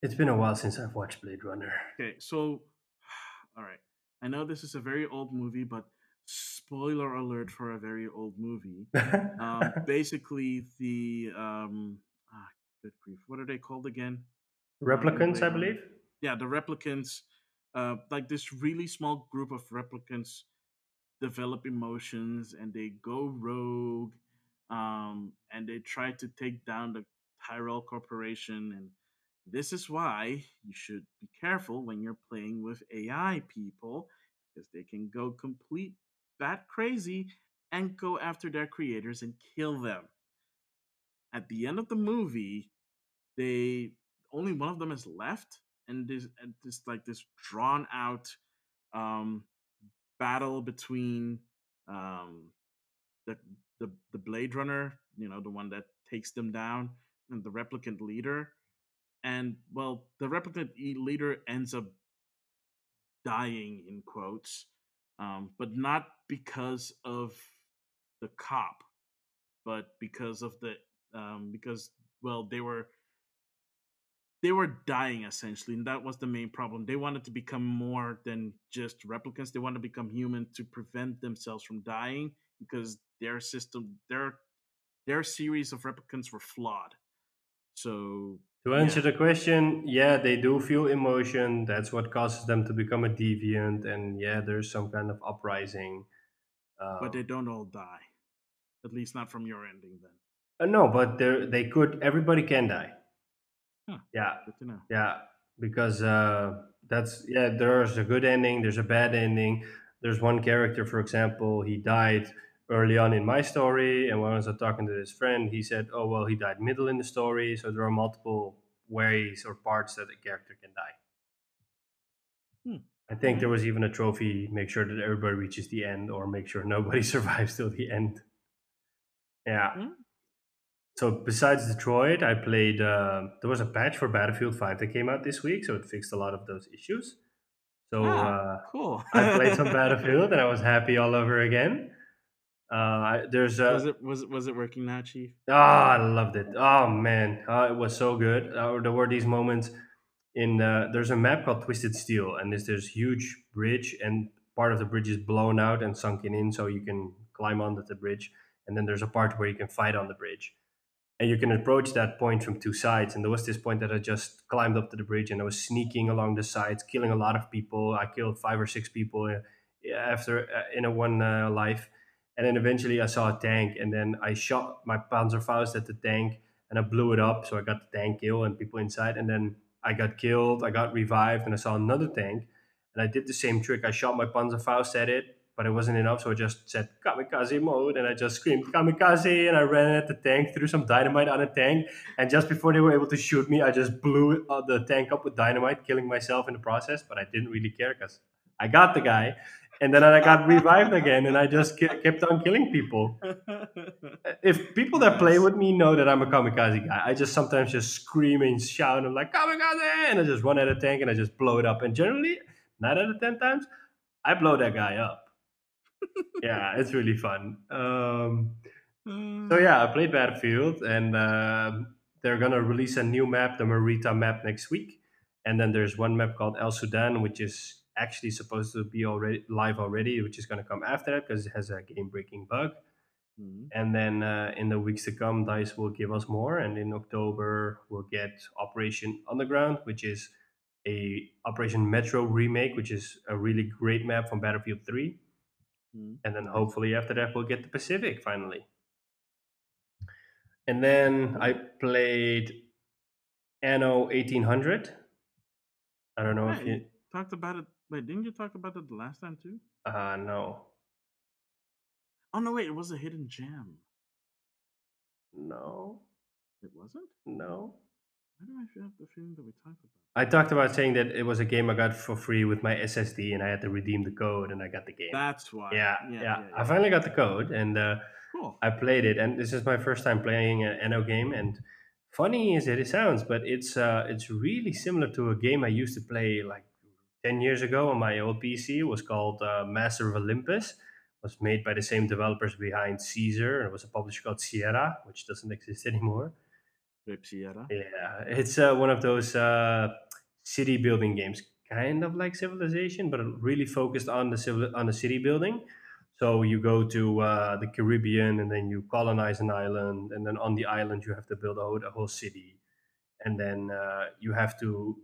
[SPEAKER 2] It's been a while since I've watched Blade Runner.
[SPEAKER 1] Okay, so all right. I know this is a very old movie, but spoiler alert for a very old movie. um, basically, the um, ah, good grief, what are they called again?
[SPEAKER 2] Replicants, I believe.
[SPEAKER 1] Yeah, the replicants. Uh, like this really small group of replicants develop emotions and they go rogue, um, and they try to take down the Tyrell Corporation and this is why you should be careful when you're playing with AI people because they can go complete bat crazy and go after their creators and kill them. At the end of the movie, they only one of them is left, and this and this like this drawn out um, battle between um, the the the Blade Runner, you know, the one that takes them down, and the replicant leader. And well, the replicant leader ends up dying in quotes, um, but not because of the cop, but because of the um, because well they were they were dying essentially, and that was the main problem. They wanted to become more than just replicants. They wanted to become human to prevent themselves from dying because their system, their their series of replicants were flawed. So
[SPEAKER 2] to answer yeah. the question, yeah, they do feel emotion. That's what causes them to become a deviant, and yeah, there's some kind of uprising.
[SPEAKER 1] Um, but they don't all die, at least not from your ending. Then.
[SPEAKER 2] Uh, no, but they they could. Everybody can die.
[SPEAKER 1] Huh,
[SPEAKER 2] yeah. Yeah, because uh, that's yeah. There's a good ending. There's a bad ending. There's one character, for example, he died early on in my story. And when I was talking to this friend, he said, "Oh well, he died middle in the story." So there are multiple ways or parts that a character can die. Hmm. I think there was even a trophy: make sure that everybody reaches the end, or make sure nobody survives till the end. Yeah. Hmm. So besides Detroit, I played. Uh, there was a patch for Battlefield Five that came out this week, so it fixed a lot of those issues. So ah, uh,
[SPEAKER 1] cool.
[SPEAKER 2] I played some Battlefield, and I was happy all over again. Uh, there's a,
[SPEAKER 1] was it was it was it working now, Chief?
[SPEAKER 2] Oh, I loved it. Oh man, uh, it was so good. Uh, there were these moments in uh, there's a map called Twisted Steel, and there's this huge bridge, and part of the bridge is blown out and sunken in, so you can climb onto the bridge. And then there's a part where you can fight on the bridge, and you can approach that point from two sides. And there was this point that I just climbed up to the bridge, and I was sneaking along the sides, killing a lot of people. I killed five or six people uh, after uh, in a one life and then eventually I saw a tank, and then I shot my Panzerfaust at the tank, and I blew it up. So I got the tank kill and people inside. And then I got killed. I got revived, and I saw another tank, and I did the same trick. I shot my Panzerfaust at it, but it wasn't enough. So I just said kamikaze mode and I just screamed kamikaze and I ran at the tank, threw some dynamite on the tank. And just before they were able to shoot me, I just blew uh, the tank up with dynamite, killing myself in the process. But I didn't really care because I got the guy. And then I got revived again and I just kept on killing people. If people that play with me know that I'm a kamikaze guy, I just sometimes just scream and shout and I'm like kamikaze and I just run at a tank and I just blow it up. And generally, nine out of ten times, I blow that guy up. Yeah, it's really fun. Um, so yeah, I played Battlefield, and uh, they're gonna release a new map, the Marita map, next week. And then there's one map called Al Sundan, which is actually supposed to be already live already, which is gonna come after that because it has a game-breaking bug. Mm-hmm. And then uh, in the weeks to come, Dice will give us more. And in October, we'll get Operation Underground, which is a Operation Metro remake, which is a really great map from Battlefield 3. Mm. And then hopefully after that we'll get the Pacific finally. And then I played Anno 1800. I don't know if you
[SPEAKER 1] talked about it. Wait, didn't you talk about it the last time too?
[SPEAKER 2] Uh no.
[SPEAKER 1] Oh no, wait, it was a hidden gem.
[SPEAKER 2] No.
[SPEAKER 1] It wasn't?
[SPEAKER 2] No.
[SPEAKER 1] Why do I have the feeling that we talked about?
[SPEAKER 2] I talked about saying that it was a game I got for free with my SSD, and I had to redeem the code, and I got the game.
[SPEAKER 1] That's why.
[SPEAKER 2] Yeah, yeah. yeah, yeah. I finally got the code, and uh, cool. I played it, and this is my first time playing an Anno game. And funny as it sounds, but it's uh, it's really similar to a game I used to play like ten years ago on my old PC. It was called uh, Master of Olympus. It was made by the same developers behind Caesar, and it was a publisher called Sierra, which doesn't exist anymore.
[SPEAKER 1] Rip Sierra.
[SPEAKER 2] Yeah, it's uh, one of those uh, city building games, kind of like Civilization, but really focused on the civil on the city building. So you go to uh, the Caribbean and then you colonize an island, and then on the island you have to build a whole, a whole city, and then uh, you have to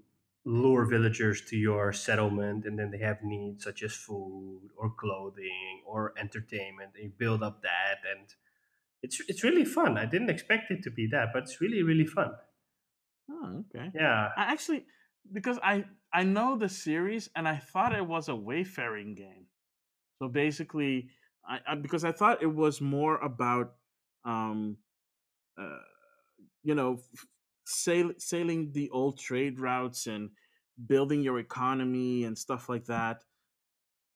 [SPEAKER 2] lure villagers to your settlement, and then they have needs such as food or clothing or entertainment, and you build up that and it's it's really fun. I didn't expect it to be that, but it's really really fun.
[SPEAKER 1] Oh, okay.
[SPEAKER 2] Yeah.
[SPEAKER 1] I actually because I I know the series and I thought it was a wayfaring game. So basically, I, I because I thought it was more about um uh you know sail, sailing the old trade routes and building your economy and stuff like that.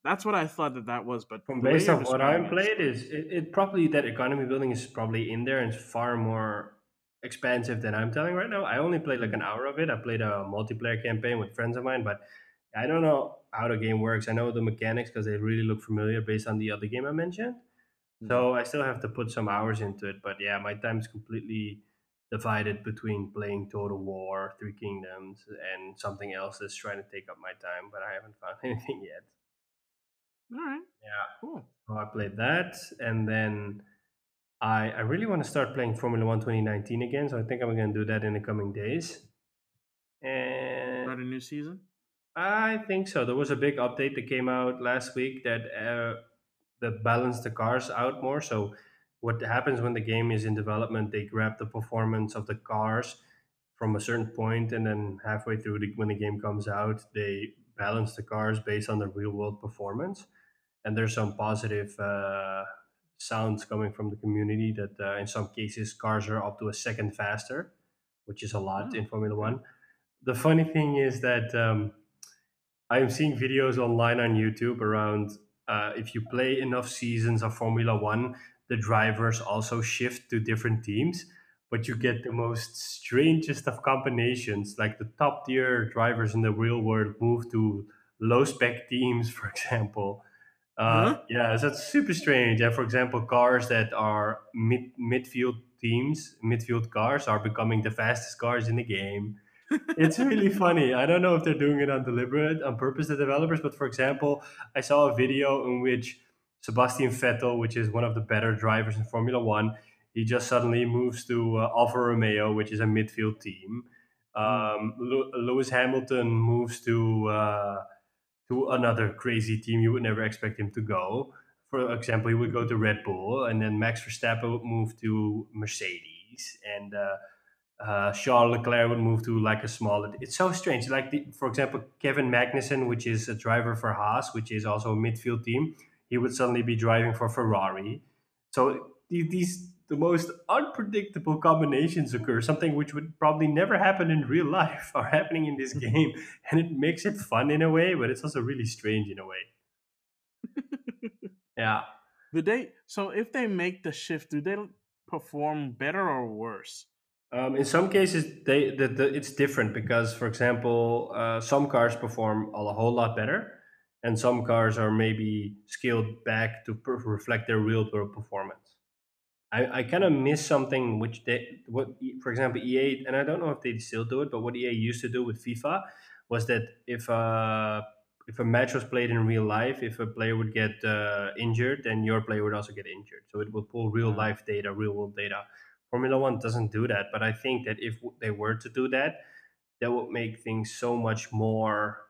[SPEAKER 1] That's what I thought that that was, but
[SPEAKER 2] from based on what I'm played, is it, it, probably that economy building is probably in there and it's far more expansive than I'm telling right now. I only played like an hour of it. I played a multiplayer campaign with friends of mine, but I don't know how the game works. I know the mechanics because they really look familiar based on the other game I mentioned. Mm-hmm. So I still have to put some hours into it. But yeah, my time's completely divided between playing Total War, Three Kingdoms, and something else that's trying to take up my time. But I haven't found anything yet.
[SPEAKER 1] All right.
[SPEAKER 2] Yeah.
[SPEAKER 1] Cool.
[SPEAKER 2] So I played that, and then I I really want to start playing Formula One 2019 again. So I think I'm going to do that in the coming days. And
[SPEAKER 1] start a new season.
[SPEAKER 2] I think so. There was a big update that came out last week that uh, that balanced the cars out more. So what happens when the game is in development? They grab the performance of the cars from a certain point, and then halfway through the, when the game comes out, they balance the cars based on the real world performance. And there's some positive uh, sounds coming from the community that uh, in some cases cars are up to a second faster, which is a lot oh. in Formula One. The funny thing is that um, I'm seeing videos online on YouTube around uh, if you play enough seasons of Formula One, the drivers also shift to different teams but you get the most strangest of combinations. Like the top tier drivers in the real world move to low spec teams, for example. Uh, huh? Yeah, so it's super strange. And for example, cars that are mid midfield teams, midfield cars, are becoming the fastest cars in the game. it's really funny. I don't know if they're doing it on deliberate, on purpose, the developers. But for example, I saw a video in which Sebastian Vettel, which is one of the better drivers in Formula One, he just suddenly moves to uh, Alfa Romeo, which is a midfield team. Hmm. Um, Lewis Hamilton moves to uh, to another crazy team you would never expect him to go. For example, he would go to Red Bull, and then Max Verstappen would move to Mercedes, and uh, uh, Charles Leclerc would move to like a smaller. It's so strange. Like, the, for example, Kevin Magnussen, which is a driver for Haas, which is also a midfield team he would suddenly be driving for Ferrari. So these the most unpredictable combinations occur, something which would probably never happen in real life are happening in this game. And it makes it fun in a way, but it's also really strange in a way. yeah.
[SPEAKER 1] Do they so if they make the shift, do they perform better or worse?
[SPEAKER 2] Um, in some cases, they the, the, it's different because, for example, uh, some cars perform a whole lot better, and some cars are maybe scaled back to per- reflect their real world performance. I, I kind of miss something which they what for example EA and I don't know if they still do it, but what EA used to do with FIFA was that if uh, if a match was played in real life, if a player would get uh, injured, then your player would also get injured. So it will pull real life data, real world data Formula One doesn't do that, but I think that if they were to do that, that would make things so much more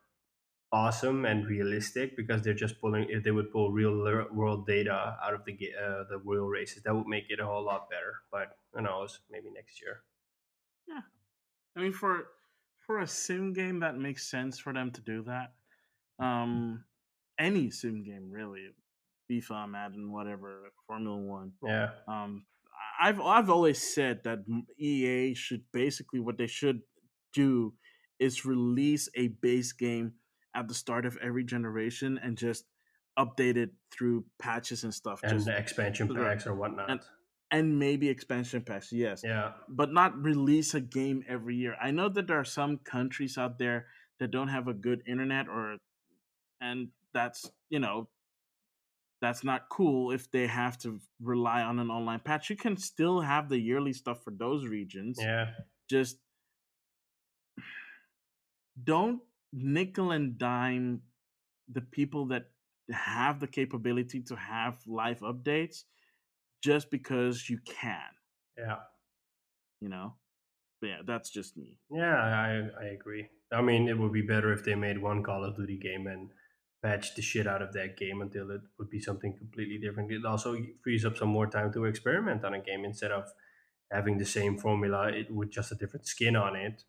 [SPEAKER 2] awesome and realistic because they're just pulling if they would pull real world data out of the uh, the real races that would make it a whole lot better but who knows maybe next year
[SPEAKER 1] yeah i mean for for a sim game that makes sense for them to do that um any sim game really FIFA, Madden, whatever, Formula One.
[SPEAKER 2] Yeah.
[SPEAKER 1] Um, I've I've always said that EA should basically what they should do is release a base game at the start of every generation and just update it through patches and stuff.
[SPEAKER 2] And just, expansion packs or whatnot.
[SPEAKER 1] And, and maybe expansion packs, yes.
[SPEAKER 2] Yeah.
[SPEAKER 1] But not release a game every year. I know that there are some countries out there that don't have a good internet or and that's, you know, that's not cool if they have to rely on an online patch. You can still have the yearly stuff for those regions.
[SPEAKER 2] Yeah.
[SPEAKER 1] Just don't nickel and dime the people that have the capability to have live updates just because you can.
[SPEAKER 2] Yeah.
[SPEAKER 1] You know? But yeah, that's just me.
[SPEAKER 2] Yeah, I I agree. I mean, it would be better if they made one Call of Duty game and patch the shit out of that game until it would be something completely different. It also frees up some more time to experiment on a game instead of having the same formula it, with just a different skin on it.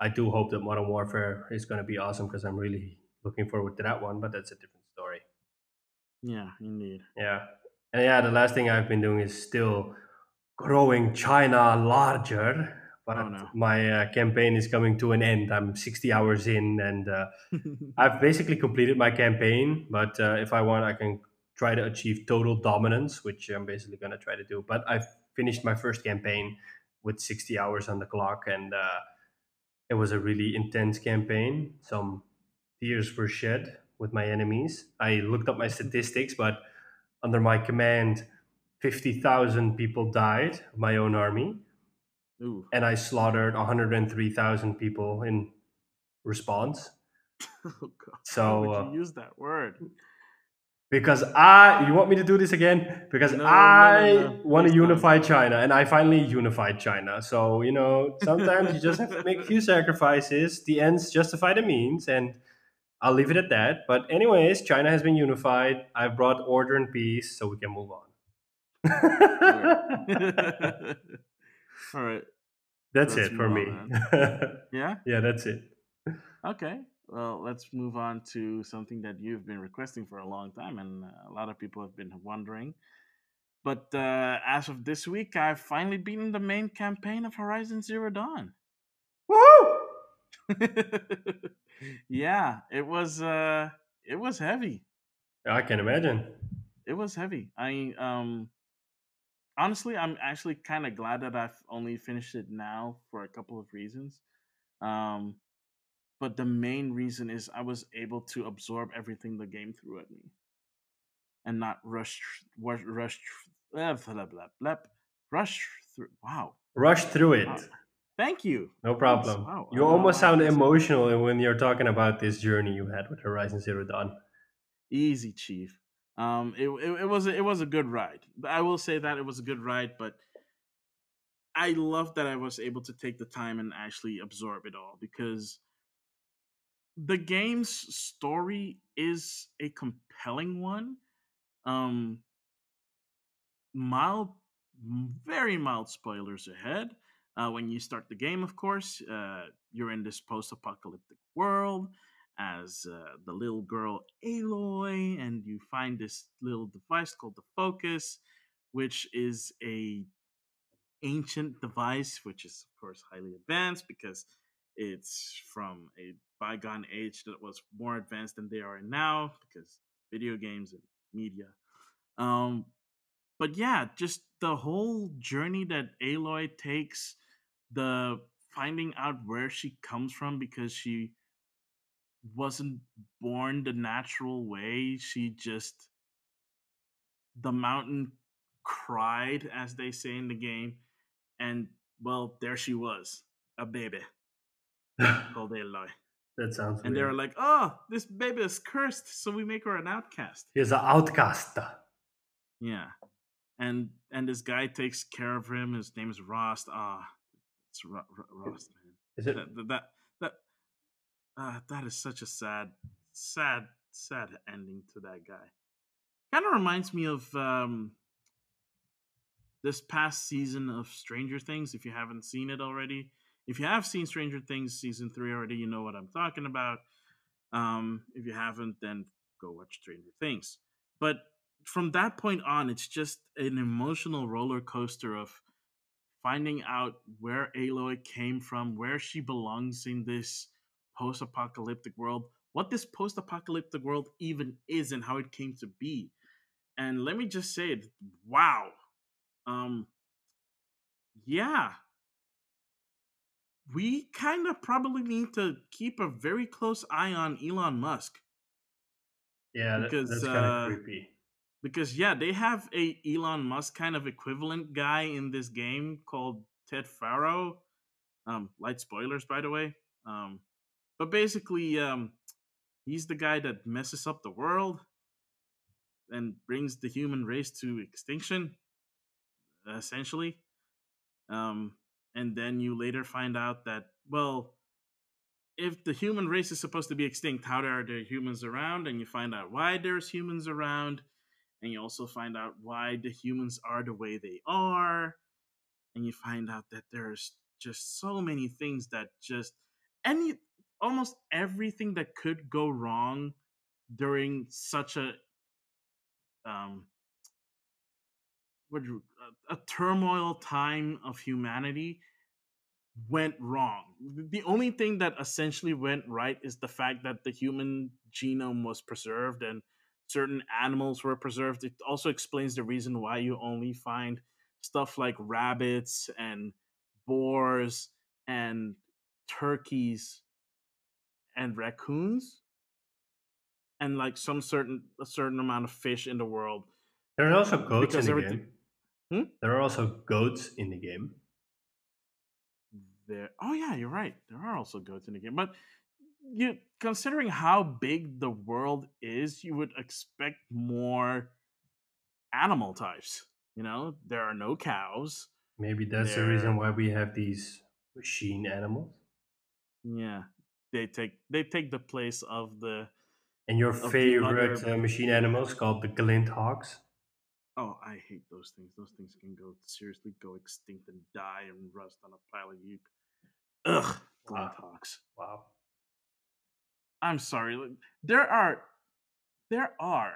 [SPEAKER 2] I do hope that Modern Warfare is going to be awesome because I'm really looking forward to that one, but that's a different story.
[SPEAKER 1] Yeah, indeed.
[SPEAKER 2] Yeah. And yeah, the last thing I've been doing is still growing China larger but oh, no. my uh, campaign is coming to an end. I'm 60 hours in, and uh, I've basically completed my campaign. But uh, if I want, I can try to achieve total dominance, which I'm basically going to try to do. But I've finished my first campaign with 60 hours on the clock, and uh, it was a really intense campaign. Some tears were shed with my enemies. I looked up my statistics, but under my command, 50,000 people died of my own army
[SPEAKER 1] Ooh.
[SPEAKER 2] and I slaughtered 103,000 people in response.
[SPEAKER 1] oh God!
[SPEAKER 2] So
[SPEAKER 1] Why would you uh, use that word?
[SPEAKER 2] Because I, you want me to do this again? Because no, I no, no, want to unify China, and I finally unified China. So you know, sometimes you just have to make a few sacrifices. The ends justify the means, and I'll leave it at that. But anyways, China has been unified. I've brought order and peace, so we can move on.
[SPEAKER 1] All right.
[SPEAKER 2] That's let's it for me.
[SPEAKER 1] yeah?
[SPEAKER 2] Yeah, that's it.
[SPEAKER 1] Okay. Well, let's move on to something that you've been requesting for a long time, and a lot of people have been wondering. But uh, as of this week, I've finally beaten the main campaign of Horizon Zero Dawn.
[SPEAKER 2] Woo!
[SPEAKER 1] yeah, it was uh, it was heavy.
[SPEAKER 2] I can imagine.
[SPEAKER 1] It was heavy. I um, honestly, I'm actually kind of glad that I've only finished it now for a couple of reasons. Um, but the main reason is I was able to absorb everything the game threw at me, and not rush, rush, rush, blah, blah, blah, blah, rush through. Wow,
[SPEAKER 2] rush through it.
[SPEAKER 1] Wow. Thank you.
[SPEAKER 2] No problem. Wow. You almost sound emotional when you're talking about this journey you had with Horizon Zero Dawn.
[SPEAKER 1] Easy, Chief. Um, it, it, it was a, it was a good ride. I will say that it was a good ride, but I love that I was able to take the time and actually absorb it all because the game's story is a compelling one. Um, mild, very mild spoilers ahead. Uh, when you start the game, of course, uh, you're in this post-apocalyptic world, as uh, the little girl Aloy, and you find this little device called the Focus, which is a ancient device, which is of course highly advanced because it's from a bygone age that was more advanced than they are now because video games and media. Um, but yeah, just the whole journey that Aloy takes, the finding out where she comes from because she wasn't born the natural way. She just the mountain cried, as they say in the game, and well, there she was, a baby called Aloy.
[SPEAKER 2] That sounds.
[SPEAKER 1] And
[SPEAKER 2] weird.
[SPEAKER 1] they're like, "Oh, this baby is cursed, so we make her an outcast."
[SPEAKER 2] He's an outcast.
[SPEAKER 1] Yeah, and and this guy takes care of him. His name is Rost. Ah, it's Ro- Ro- Rost, man.
[SPEAKER 2] Is it?
[SPEAKER 1] That that that uh, that is such a sad, sad, sad ending to that guy. Kind of reminds me of um, this past season of Stranger Things. If you haven't seen it already, if you have seen Stranger Things season three already, you know what I'm talking about. Um, if you haven't, then go watch Stranger Things. But from that point on, it's just an emotional roller coaster of finding out where Aloy came from, where she belongs in this post apocalyptic world, what this post apocalyptic world even is, and how it came to be. And let me just say wow. Um, yeah, we kind of probably need to keep a very close eye on Elon Musk.
[SPEAKER 2] Yeah, that,
[SPEAKER 1] Because,
[SPEAKER 2] that's kind
[SPEAKER 1] uh,
[SPEAKER 2] of creepy.
[SPEAKER 1] Because yeah, they have a Elon Musk kind of equivalent guy in this game called Ted Faro. Um, light spoilers, by the way. Um, but basically, um, he's the guy that messes up the world and brings the human race to extinction, essentially. Um, and then you later find out that well, if the human race is supposed to be extinct, how are there humans around? And you find out why there's humans around, and you also find out why the humans are the way they are, and you find out that there's just so many things that just any almost everything that could go wrong during such a um what a turmoil time of humanity went wrong. The only thing that essentially went right is the fact that the human genome was preserved and certain animals were preserved. It also explains the reason why you only find stuff like rabbits and boars and turkeys and raccoons and like some certain a certain amount of fish in the world.
[SPEAKER 2] There are also goats
[SPEAKER 1] because
[SPEAKER 2] in the
[SPEAKER 1] everything-
[SPEAKER 2] game.
[SPEAKER 1] Hmm?
[SPEAKER 2] There are also goats in the game.
[SPEAKER 1] There oh yeah you're right there are also goats in the game but you considering how big the world is you would expect more animal types you know there are no cows
[SPEAKER 2] Maybe that's the reason why we have these machine animals.
[SPEAKER 1] yeah they take they take the place of the
[SPEAKER 2] And your favorite
[SPEAKER 1] other-
[SPEAKER 2] uh, machine animals called the glint hawks.
[SPEAKER 1] oh i hate those things those things can go seriously go extinct and die and rust on a pile of heap ugh
[SPEAKER 2] Wow.
[SPEAKER 1] Uh, hawks
[SPEAKER 2] Wow.
[SPEAKER 1] I'm sorry. There are there are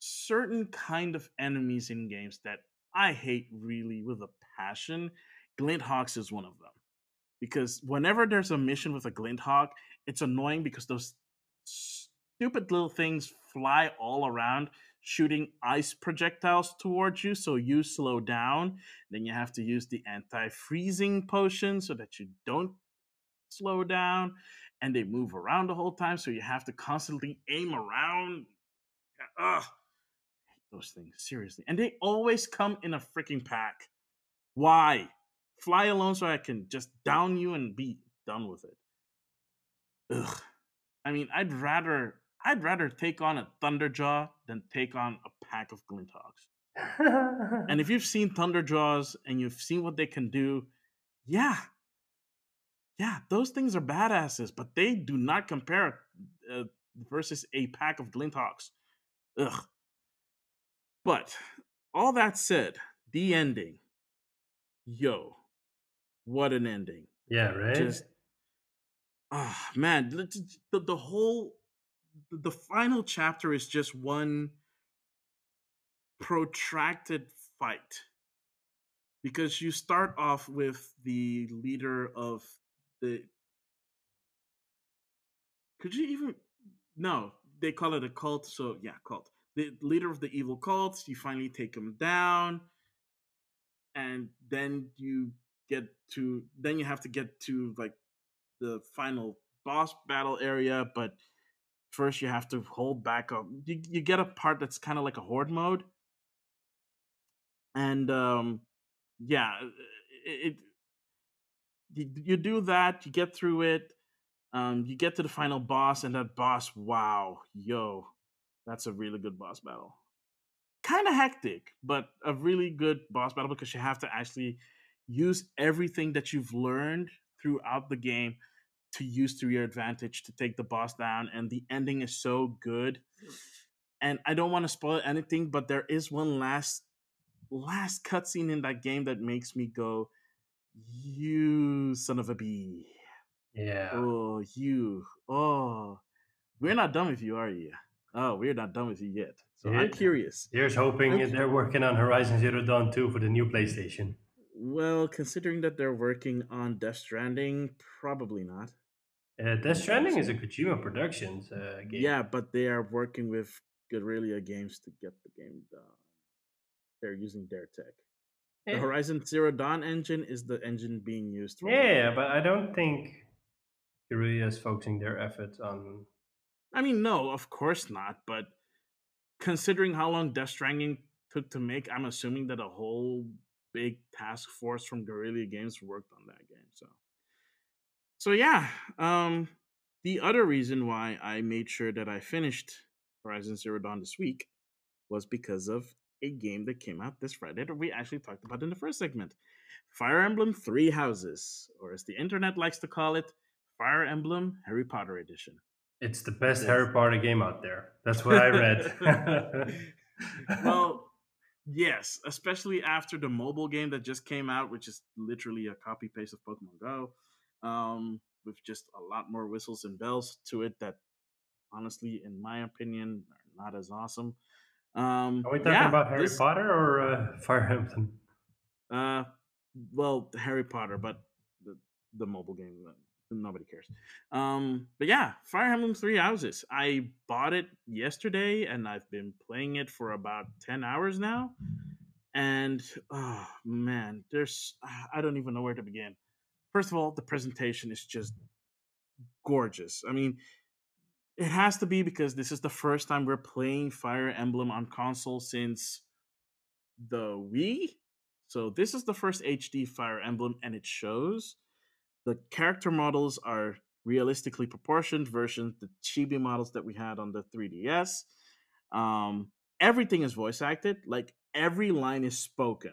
[SPEAKER 1] certain kind of enemies in games that I hate really with a passion. Glint Hawks is one of them. Because whenever there's a mission with a Glint Hawk, it's annoying because those stupid little things fly all around shooting ice projectiles towards you so you slow down then you have to use the anti-freezing potion so that you don't slow down and they move around the whole time, so you have to constantly aim around. Ugh, those things seriously, and they always come in a freaking pack. Why? Fly alone so I can just down you and be done with it. Ugh. I mean, I'd rather I'd rather take on a Thunderjaw than take on a pack of Glinthawks. And if you've seen Thunderjaws and you've seen what they can do, yeah, yeah, those things are badasses, but they do not compare uh, versus a pack of Glinthawks. Ugh. But all that said, the ending, yo, what an ending!
[SPEAKER 2] yeah, right.
[SPEAKER 1] Just oh man, the, the whole the final chapter is just one protracted fight because you start off with the leader of the could you even no they call it a cult so yeah cult. The leader of the evil cults you finally take him down and then you get to then you have to get to like the final boss battle area but first you have to hold back up you, you get a part that's kind of like a horde mode. And um yeah it, it you, you do that you get through it um you get to the final boss and that boss wow yo that's a really good boss battle. Kind of hectic but a really good boss battle because you have to actually use everything that you've learned throughout the game to use to your advantage to take the boss down and the ending is so good. Mm. And i don't want to spoil anything but there is one last last cutscene in that game that makes me go you son of a bee.
[SPEAKER 2] Yeah.
[SPEAKER 1] Oh you oh. We're not done with you are you? Oh we're not done with you yet. So yeah. i'm curious.
[SPEAKER 2] here's hoping they're working on horizon zero dawn 2 for the new playstation.
[SPEAKER 1] Well considering that they're working on death stranding probably not
[SPEAKER 2] uh, Death Stranding is a Kojima Productions uh, game.
[SPEAKER 1] Yeah, but they are working with Guerrilla Games to get the game done. They're using their tech. Yeah. The Horizon Zero Dawn engine is the engine being used.
[SPEAKER 2] yeah, but I don't think Guerrilla is focusing their efforts on.
[SPEAKER 1] I mean, no, of course not. But considering how long Death Stranding took to make, I'm assuming that a whole big task force from Guerrilla Games worked on that game. So so yeah, um, the other reason why I made sure that I finished Horizon Zero Dawn this week was because of a game that came out this Friday that we actually talked about in the first segment. Fire Emblem Three Houses, or as the internet likes to call it, Fire Emblem Harry Potter Edition.
[SPEAKER 2] It's the best yes. Harry Potter game out there. That's what I read.
[SPEAKER 1] well, yes, especially after the mobile game that just came out, which is literally a copy paste of Pokemon Go um, with just a lot more whistles and bells to it that honestly, in my opinion, are not as awesome. Um,
[SPEAKER 2] are we talking yeah, about Harry this, Potter or uh, Fire Emblem?
[SPEAKER 1] Uh, well, Harry Potter, but the the mobile game. Uh, nobody cares. Um, but yeah, Fire Emblem Three Houses. I bought it yesterday, and I've been playing it for about ten hours now. And oh man, there's I don't even know where to begin first of all, the presentation is just gorgeous. I mean, it has to be because this is the first time we're playing Fire Emblem on console since the Wii. So this is the first HD Fire Emblem, and it shows. The character models are realistically proportioned versus the chibi models that we had on the 3DS. Um, everything is voice acted, like every line is spoken.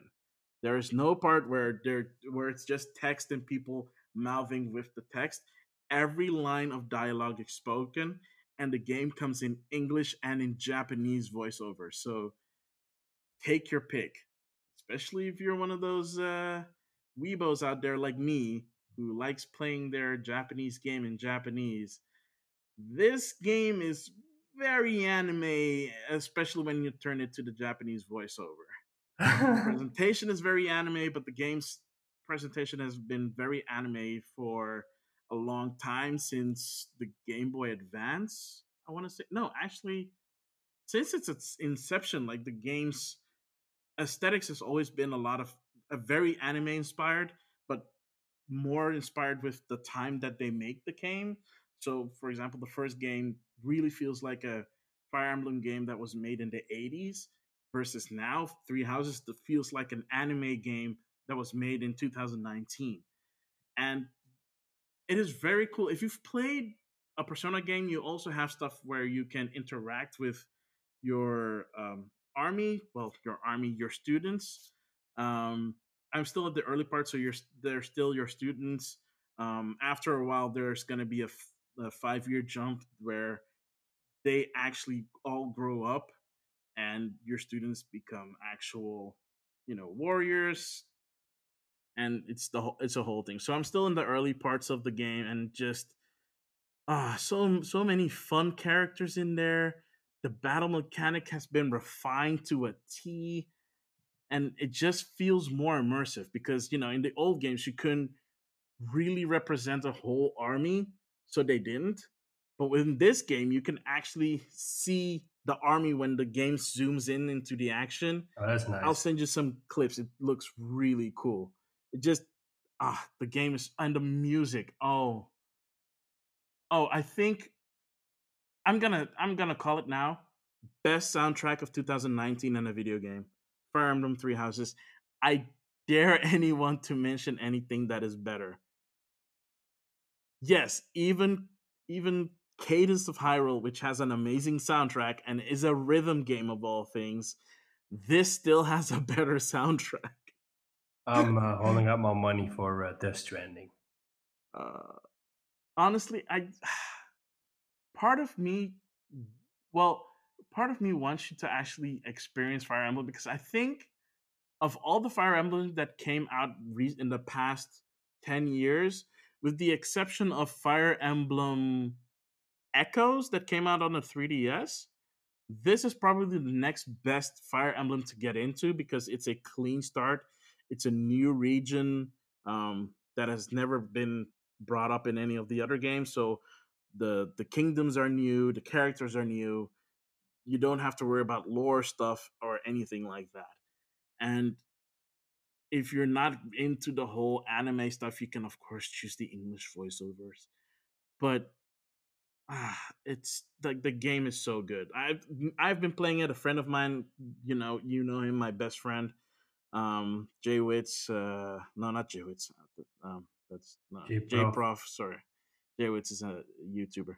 [SPEAKER 1] There is no part where there where it's just text and people mouthing with the text. Every line of dialogue is spoken, and the game comes in English and in Japanese voiceover. So take your pick, especially if you're one of those uh, weebos out there like me who likes playing their Japanese game in Japanese. This game is very anime, especially when you turn it to the Japanese voiceover presentation is very anime, but the game's presentation has been very anime for a long time since the Game Boy Advance. I want to say no, actually, since it's inception, like the game's aesthetics has always been a lot of a very anime inspired, but more inspired with the time that they make the game. So, for example, the first game really feels like a Fire Emblem game that was made in the 80s versus now Three Houses that feels like an anime game that was made in 2019. And it is very cool. If you've played a Persona game, you also have stuff where you can interact with your um, army, well, your army, your students. Um, I'm still at the early part, so you're they're still your students. Um, after a while, there's going to be a, f- a five year jump where they actually all grow up and your students become actual you know warriors and it's the it's a whole thing so i'm still in the early parts of the game and just ah, so so many fun characters in there. The battle mechanic has been refined to a T, and it just feels more immersive because you know in the old games you couldn't really represent a whole army, so they didn't. But within this game, you can actually see the army when the game zooms in into the action.
[SPEAKER 2] Oh, that's nice.
[SPEAKER 1] I'll send you some clips. It looks really cool. It just ah, the game is and the music. Oh, oh, I think I'm gonna I'm gonna call it now. Best soundtrack of 2019 in a video game. Fire Emblem Three Houses. I dare anyone to mention anything that is better. Yes, even even Cadence of Hyrule, which has an amazing soundtrack and is a rhythm game of all things, this still has a better soundtrack.
[SPEAKER 2] I'm uh, holding up my money for uh, Death Stranding.
[SPEAKER 1] Uh, honestly, I part of me, well, part of me wants you to actually experience Fire Emblem because I think of all the Fire Emblems that came out re- in the past ten years, with the exception of Fire Emblem Echoes that came out on the 3DS, this is probably the next best Fire Emblem to get into because it's a clean start. It's a new region um, that has never been brought up in any of the other games. So the the kingdoms are new, the characters are new. You don't have to worry about lore stuff or anything like that. And if you're not into the whole anime stuff, you can of course choose the English voiceovers. But ah, it's like the game is so good. I've I've been playing it. A friend of mine, you know, you know him, my best friend, um, Jay Witz. Uh, no, not Jay Witz. Um, that's no J Prof. Sorry, Jay Witz is a YouTuber.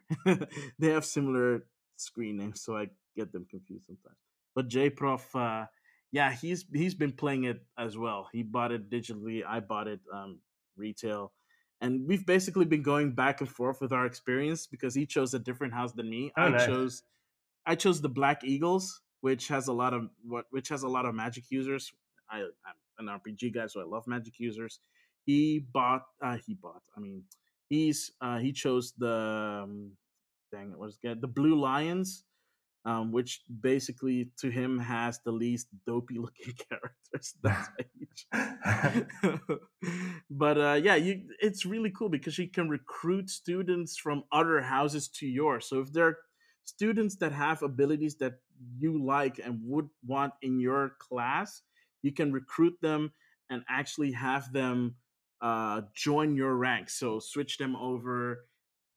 [SPEAKER 1] they have similar screen names, so I get them confused sometimes. But Jay Prof. Uh, yeah, he's he's been playing it as well. He bought it digitally. I bought it um, retail and we've basically been going back and forth with our experience because he chose a different house than me. Oh, I nice. chose I chose the Black Eagles, which has a lot of what which has a lot of magic users. I, I'm an RPG guy, so I love magic users. He bought uh he bought, I mean, he's uh he chose the um, dang it was good the Blue Lions um, which basically to him has the least dopey looking characters. But uh, yeah, you, it's really cool because you can recruit students from other houses to yours. So if there are students that have abilities that you like and would want in your class, you can recruit them and actually have them uh, join your ranks. So switch them over.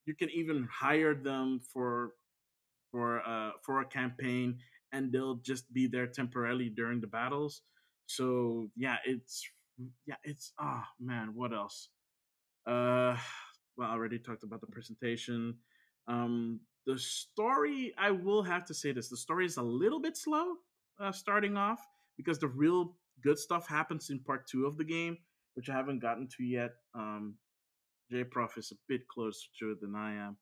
[SPEAKER 1] You can even hire them for for uh for a campaign and they'll just be there temporarily during the battles. So yeah it's yeah it's oh man what else? Uh well i already talked about the presentation. Um the story i will have to say this the story is a little bit slow uh, starting off because the real good stuff happens in part two of the game which i haven't gotten to yet. Um j prof is a bit closer to it than i am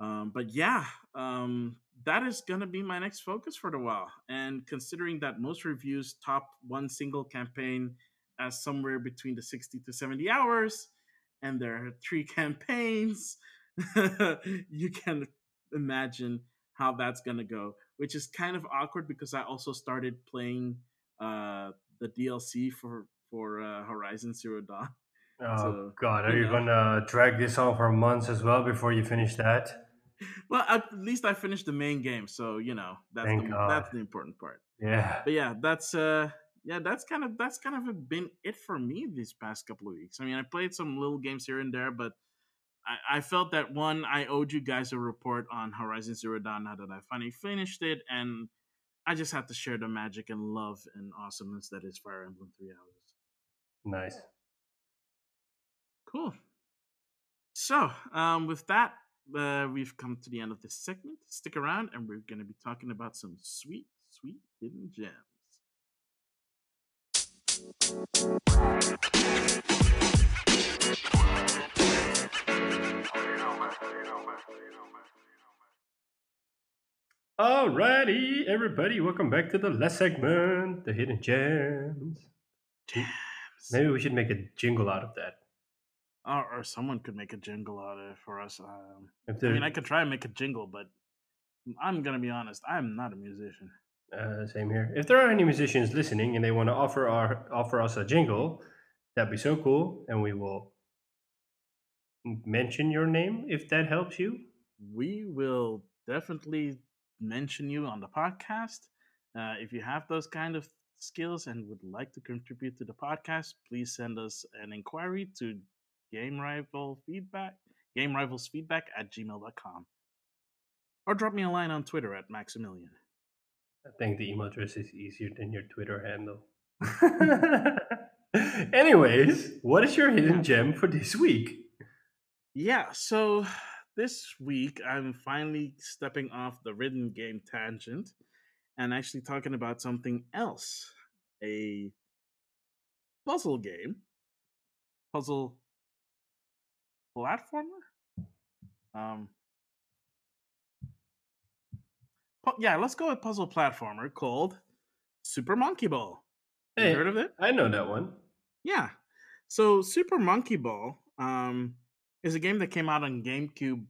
[SPEAKER 1] um, but yeah, um, that is going to be my next focus for the while. And considering that most reviews top one single campaign as somewhere between the 60 to 70 hours, and there are three campaigns, you can imagine how that's going to go, which is kind of awkward because I also started playing uh, the DLC for, for uh, Horizon Zero Dawn.
[SPEAKER 2] Oh, so, God. Are you, know. you going to drag this on for months as well before you finish that?
[SPEAKER 1] Well, at least I finished the main game, so you know that's Thank the, God. that's the important part.
[SPEAKER 2] Yeah.
[SPEAKER 1] But yeah, that's uh yeah, that's kind of that's kind of been it for me these past couple of weeks. I mean, I played some little games here and there, but I, I felt that one I owed you guys a report on Horizon Zero Dawn now that I finally finished it, and I just have to share the magic and love and awesomeness that is Fire Emblem Three Houses.
[SPEAKER 2] Nice.
[SPEAKER 1] Cool. So, um, with that, uh, we've come to the end of this segment. Stick around, and we're going to be talking about some sweet, sweet hidden gems.
[SPEAKER 2] Alrighty, everybody, welcome back to the last segment, the hidden gems.
[SPEAKER 1] Gems.
[SPEAKER 2] Maybe we should make a jingle out of that.
[SPEAKER 1] Or, or someone could make a jingle out of it for us. Um, I mean, I could try and make a jingle, but I'm gonna be honest, I'm not a musician.
[SPEAKER 2] Uh, same here. If there are any musicians listening and they want to offer our offer us a jingle, that'd be so cool, and we will mention your name if that helps you.
[SPEAKER 1] We will definitely mention you on the podcast. Uh, if you have those kind of skills and would like to contribute to the podcast, please send us an inquiry to game rival feedback game rivals feedback at gmail.com or drop me a line on twitter at maximilian.
[SPEAKER 2] I think the email address is easier than your twitter handle. Anyways what is your hidden gem for this week?
[SPEAKER 1] Yeah so this week i'm finally stepping off the rhythm game tangent and actually talking about something else a puzzle game. Puzzle platformer. Um, yeah, let's go with puzzle platformer called Super Monkey Ball. Hey, heard of it?
[SPEAKER 2] I know that one.
[SPEAKER 1] Yeah. So Super Monkey Ball um, is a game that came out on GameCube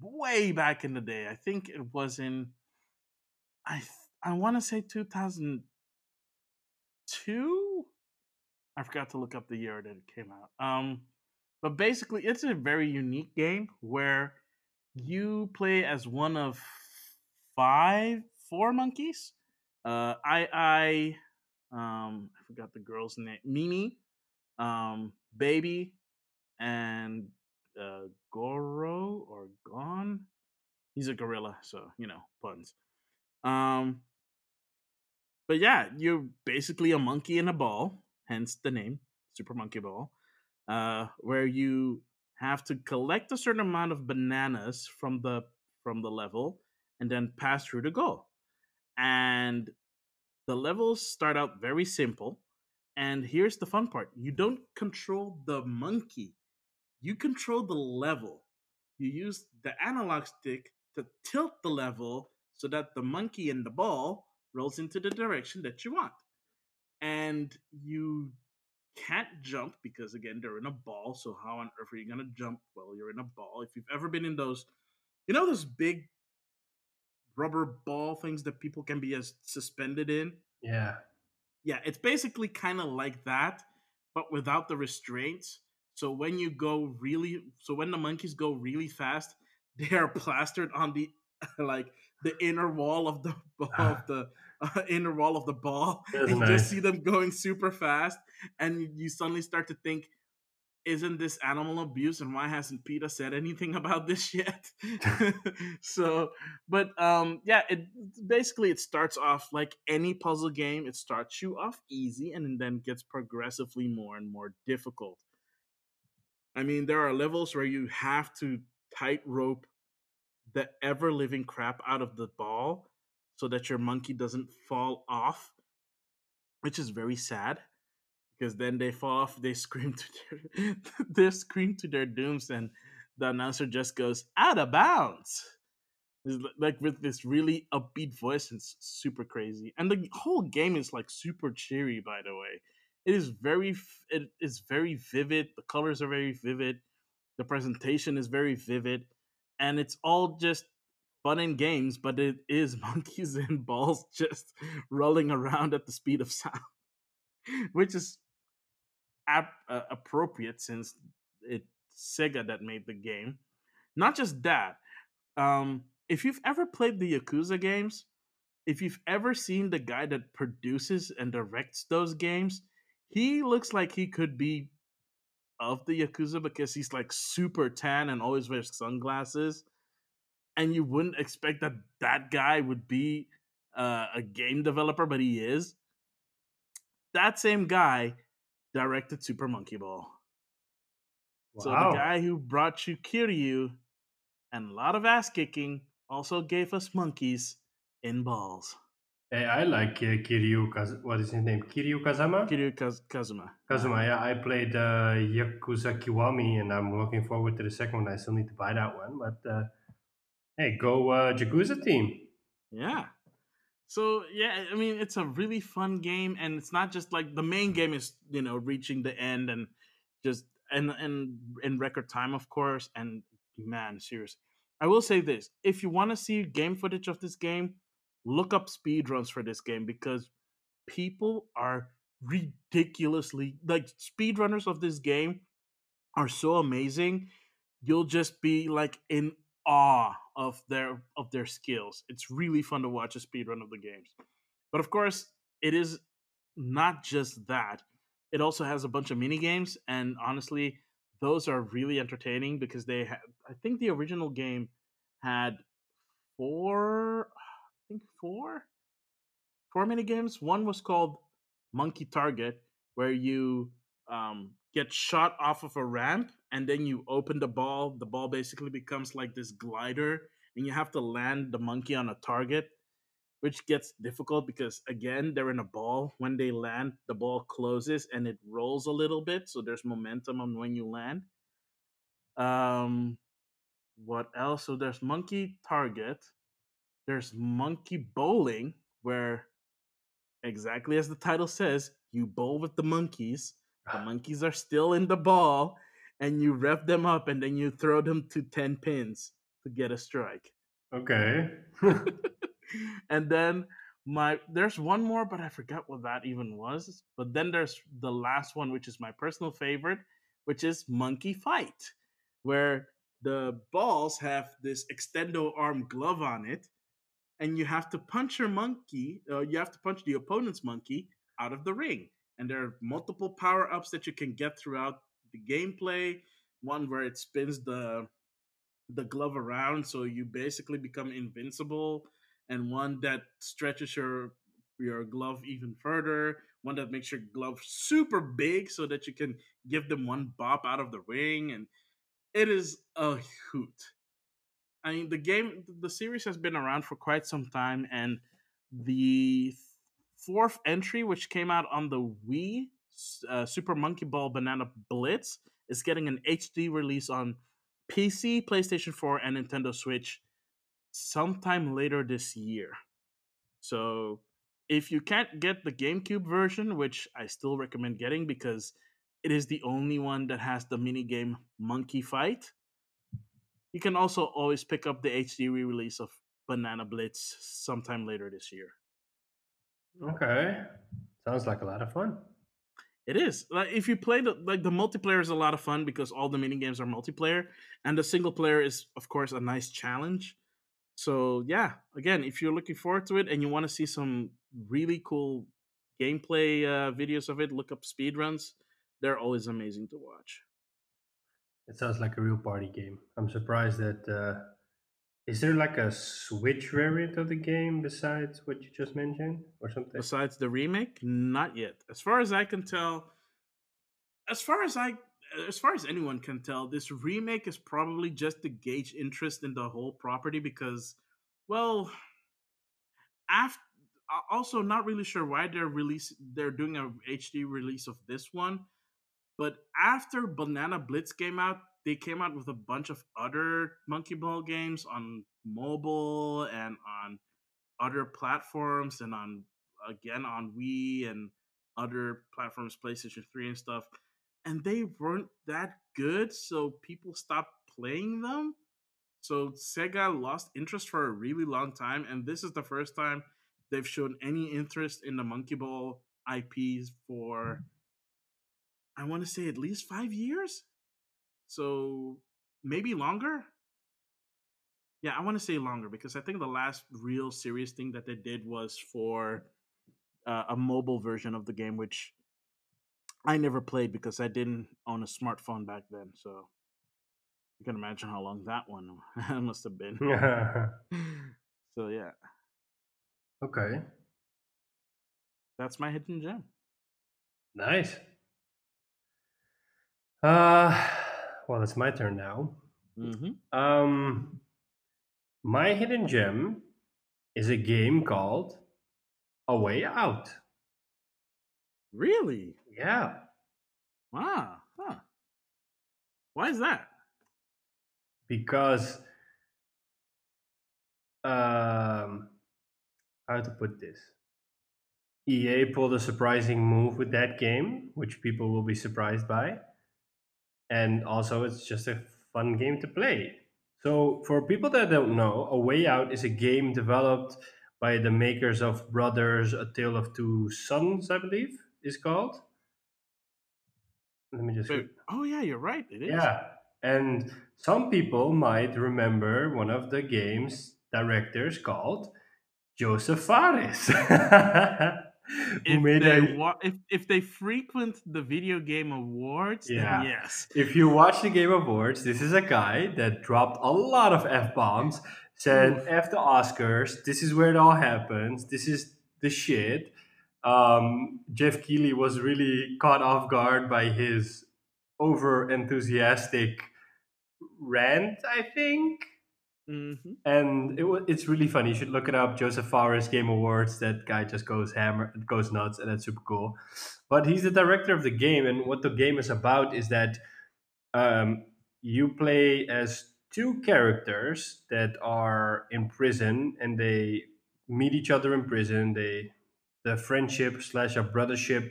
[SPEAKER 1] way back in the day. I think it was in I I want to say 2002. I forgot to look up the year that it came out. Um, but basically, it's a very unique game where you play as one of five, four monkeys. Uh, I, I, um, I forgot the girl's name, Mimi, um, Baby, and uh, Goro or Gon. He's a gorilla, so you know puns. Um, but yeah, you're basically a monkey in a ball, hence the name Super Monkey Ball uh, where you have to collect a certain amount of bananas from the from the level and then pass through the goal. And the levels start out very simple. And here's the fun part you don't control the monkey, you control the level. You use the analog stick to tilt the level so that the monkey and the ball rolls into the direction that you want. And you can't jump because again they're in a ball. So how on earth are you gonna jump while you're in a ball? If you've ever been in those, you know those big rubber ball things that people can be as suspended in.
[SPEAKER 2] Yeah,
[SPEAKER 1] yeah, it's basically kind of like that, but without the restraints. So when you go really, so when the monkeys go really fast, they are plastered on the like the inner wall of the of the uh, inner wall of the ball and nice. you just see them going super fast and you suddenly start to think isn't this animal abuse and why hasn't PETA said anything about this yet so but um yeah it basically it starts off like any puzzle game it starts you off easy and then gets progressively more and more difficult i mean there are levels where you have to tightrope the ever living crap out of the ball so that your monkey doesn't fall off, which is very sad because then they fall off, they scream to their they scream to their dooms, and the announcer just goes out of bounds. It's like with this really upbeat voice and super crazy, and the whole game is like super cheery. By the way, it is very it is very vivid. The colors are very vivid. The presentation is very vivid, and it's all just fun and games, but it is monkeys and balls just rolling around at the speed of sound, which is ap- uh, appropriate since it's Sega that made the game. Not just that, um, if you've ever played the Yakuza games, if you've ever seen the guy that produces and directs those games, he looks like he could be of the Yakuza because he's like super tan and always wears sunglasses and you wouldn't expect that that guy would be uh, a game developer, but he is. That same guy directed Super Monkey Ball. Wow. So the guy who brought you Kiryu and a lot of ass kicking also gave us monkeys in balls.
[SPEAKER 2] Hey, I like uh, Kiryu. Kaz- what is his name? Kiryu Kazama.
[SPEAKER 1] Kiryu Kaz- Kazuma.
[SPEAKER 2] Kazuma. Yeah, I played uh, Yakuza Kiwami, and I'm looking forward to the second one. I still need to buy that one, but uh, Hey, go uh, Yakuza team.
[SPEAKER 1] Yeah. So yeah, I mean it's a really fun game, and it's not just like the main game is you know reaching the end and just and and in record time, of course. And man, seriously, I will say this: if you want to see game footage of this game, look up speedruns for this game because people are ridiculously like speedrunners of this game are so amazing. You'll just be like in awe of their of their skills. It's really fun to watch a speedrun of the games. But of course, it is not just that. It also has a bunch of mini games and honestly, those are really entertaining because they I think the original game had four I think four four mini games. One was called Monkey Target where you um, get shot off of a ramp and then you open the ball. The ball basically becomes like this glider, and you have to land the monkey on a target, which gets difficult because again they're in a ball. When they land, the ball closes and it rolls a little bit, so there's momentum on when you land. Um, what else? So there's monkey target. There's monkey bowling, where exactly as the title says, you bowl with the monkeys the monkeys are still in the ball, and you rev them up, and then you throw them to 10 pins to get a strike.
[SPEAKER 2] Okay.
[SPEAKER 1] and then my there's one more, but I forgot what that even was. But then there's the last one, which is my personal favorite, which is Monkey Fight, where the balls have this extendo arm glove on it, and you have to punch your monkey. Uh, you have to punch the opponent's monkey out of the ring and there are multiple power ups that you can get throughout the gameplay. One where it spins the the glove around, so you basically become invincible, and one that stretches your your glove even further. One that makes your glove super big, so that you can give them one bop out of the ring, and it is a hoot. I mean, the game, the series has been around for quite some time, and the fourth entry, which came out on the Wii, uh, Super Monkey Ball Banana Blitz, is getting an HD release on PC, PlayStation 4, and Nintendo Switch sometime later this year. So if you can't get the GameCube version, which I still recommend getting because it is the only one that has the mini game Monkey Fight, you can also always pick up the HD re release of Banana Blitz sometime later this year.
[SPEAKER 2] Okay. Sounds like a lot of fun.
[SPEAKER 1] It is. Like if you play the like the multiplayer is a lot of fun because all the mini games are multiplayer and the single player is of course a nice challenge. So yeah, again, if you're looking forward to it and you want to see some really cool gameplay uh, videos of it, look up speedruns. They're always amazing to watch.
[SPEAKER 2] It sounds like a real party game. I'm surprised that uh, is there like a Switch variant of the game besides what you just mentioned, or something?
[SPEAKER 1] Besides the remake, not yet. As far as I can tell, as far as I, as far as anyone can tell, this remake is probably just to gauge interest in the whole property because, well, after also not really sure why they're release they're doing a HD release of this one, but after Banana Blitz came out, they came out with a bunch of other monkey ball games on mobile and on other platforms and on again on Wii and other platforms, PlayStation 3 and stuff. And they weren't that good, so people stopped playing them. So Sega lost interest for a really long time, and this is the first time they've shown any interest in the Monkey Ball IPs for I want to say at least five years. So maybe longer. Yeah, I want to say longer because I think the last real serious thing that they did was for uh, a mobile version of the game, which I never played because I didn't own a smartphone back then. So you can imagine how long that one must have been. so yeah.
[SPEAKER 2] Okay.
[SPEAKER 1] That's my hidden gem.
[SPEAKER 2] Nice. Uh well, it's my turn now.
[SPEAKER 1] Mm-hmm.
[SPEAKER 2] Um, my hidden gem is a game called A Way Out.
[SPEAKER 1] Really?
[SPEAKER 2] Yeah.
[SPEAKER 1] Wow. Huh. Why is that?
[SPEAKER 2] Because, um, how to put this? EA pulled a surprising move with that game, which people will be surprised by and also it's just a fun game to play. So, for people that don't know, A Way Out is a game developed by the makers of Brothers: A Tale of Two Sons, I believe, is called. Let me just.
[SPEAKER 1] Oh yeah, you're right. It is.
[SPEAKER 2] Yeah, and some people might remember one of the game's directors called Joseph Fares.
[SPEAKER 1] if they wa- if if they frequent the video game awards, yeah. yes.
[SPEAKER 2] If you watch the Game Awards, this is a guy that dropped a lot of f bombs. Said Oof. f the Oscars. This is where it all happens. This is the shit. Um, Geoff Keighley was really caught off guard by his over enthusiastic rant. I think Mm-hmm. And it it's really funny. You should look it up. Joseph Fares Game Awards. That guy just goes hammer, goes nuts, and that's super cool. But he's the director of the game, and what the game is about is that um, you play as two characters that are in prison, and they meet each other in prison. They the friendship slash a brothership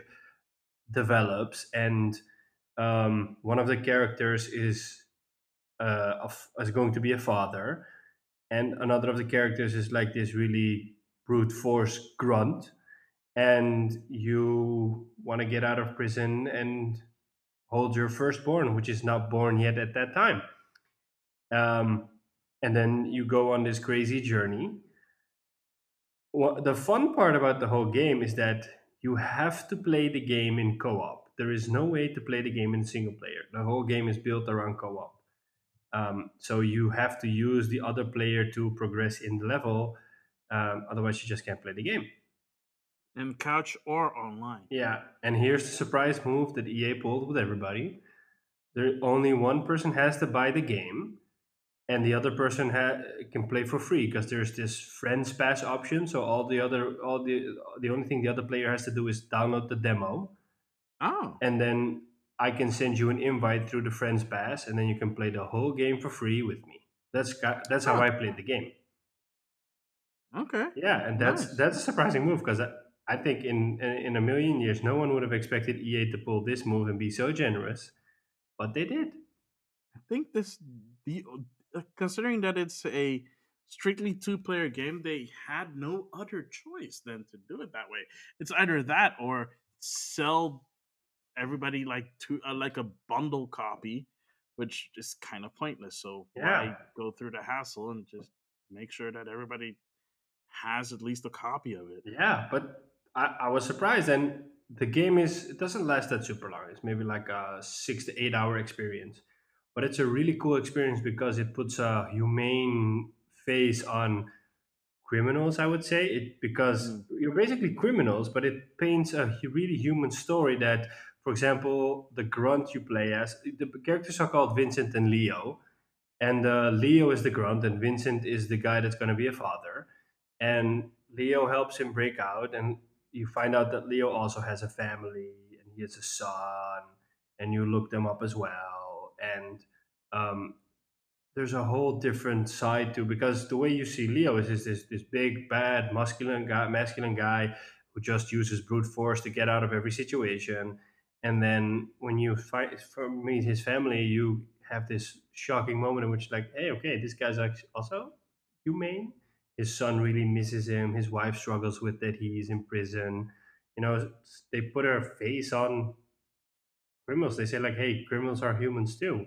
[SPEAKER 2] develops, and um, one of the characters is uh, of, is going to be a father, and another of the characters is like this really brute force grunt, and you want to get out of prison and hold your firstborn, which is not born yet at that time. Um, and then you go on this crazy journey. Well, the fun part about the whole game is that you have to play the game in co-op. There is no way to play the game in single player. The whole game is built around co-op. Um, so you have to use the other player to progress in the level. Um, otherwise, you just can't play the game.
[SPEAKER 1] And couch or online.
[SPEAKER 2] Yeah, and here's the surprise move that EA pulled with everybody. There only one person has to buy the game, and the other person ha- can play for free because there's this friends pass option. So all the other, all the the only thing the other player has to do is download the demo.
[SPEAKER 1] Oh.
[SPEAKER 2] And then I can send you an invite through the Friends Pass, and then you can play the whole game for free with me. That's that's how oh. I played the game.
[SPEAKER 1] Okay.
[SPEAKER 2] Yeah, and that's nice. that's a surprising move because I, I think in in a million years, no one would have expected EA to pull this move and be so generous, but they did.
[SPEAKER 1] I think this the uh, considering that it's a strictly two player game, they had no other choice than to do it that way. It's either that or sell everybody like to uh, like a bundle copy, which is kind of pointless. So yeah. why go through the hassle and just make sure that everybody has at least a copy of it?
[SPEAKER 2] Yeah, but I, I was surprised, and the game is it doesn't last that super long. It's maybe like a six to eight hour experience, but it's a really cool experience because it puts a humane face on criminals i would say it because mm. you're basically criminals but it paints a really human story that for example, the grunt you play as the characters are called Vincent and Leo, and uh, Leo is the grunt, and Vincent is the guy that's going to be a father, and Leo helps him break out, and you find out that Leo also has a family, and he has a son, and you look them up as well, and um, there's a whole different side to because the way you see Leo is, is this this big bad masculine guy, masculine guy who just uses brute force to get out of every situation and then when you fight for, meet his family you have this shocking moment in which like hey okay this guy's also humane. His son really misses him. His wife struggles with that he's in prison. You know they put her face on criminals. They say like hey criminals are humans too.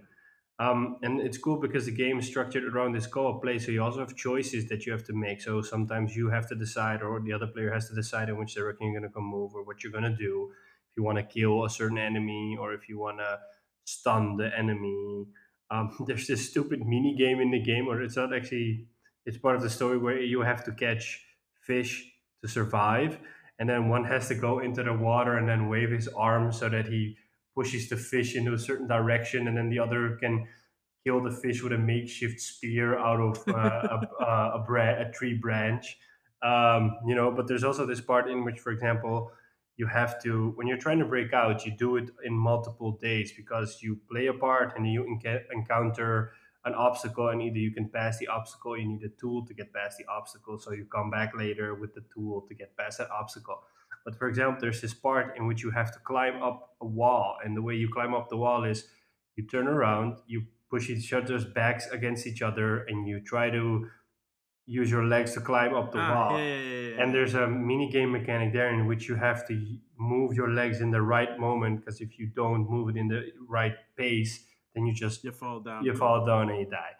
[SPEAKER 2] Um, and it's cool because the game is structured around this co-op play so you also have choices that you have to make. So sometimes you have to decide or the other player has to decide in which direction you're going to come move or what you're going to do if you want to kill a certain enemy or if you want to stun the enemy. Um, there's this stupid mini game in the game, or it's not actually. It's part of the story where you have to catch fish to survive, and then one has to go into the water and then wave his arm so that he pushes the fish into a certain direction, and then the other can kill the fish with a makeshift spear out of uh, a, a, a, bra- a, tree branch. Um, you know, but there's also this part in which, for example, you have to when you're trying to break out you do it in multiple days because you play a part and you encounter an obstacle and either you can pass the obstacle you need a tool to get past the obstacle so you come back later with the tool to get past that obstacle. But for example there's this part in which you have to climb up a wall and the way you climb up the wall is you turn around, you push each other's backs against each other, and you try to use your legs to climb up the
[SPEAKER 1] Ah,
[SPEAKER 2] wall.
[SPEAKER 1] yeah, yeah, yeah.
[SPEAKER 2] And there's a mini game mechanic there in which you have to move your legs in the right moment because if you don't move it in the right pace, then you just
[SPEAKER 1] you fall down.
[SPEAKER 2] you fall down and you die.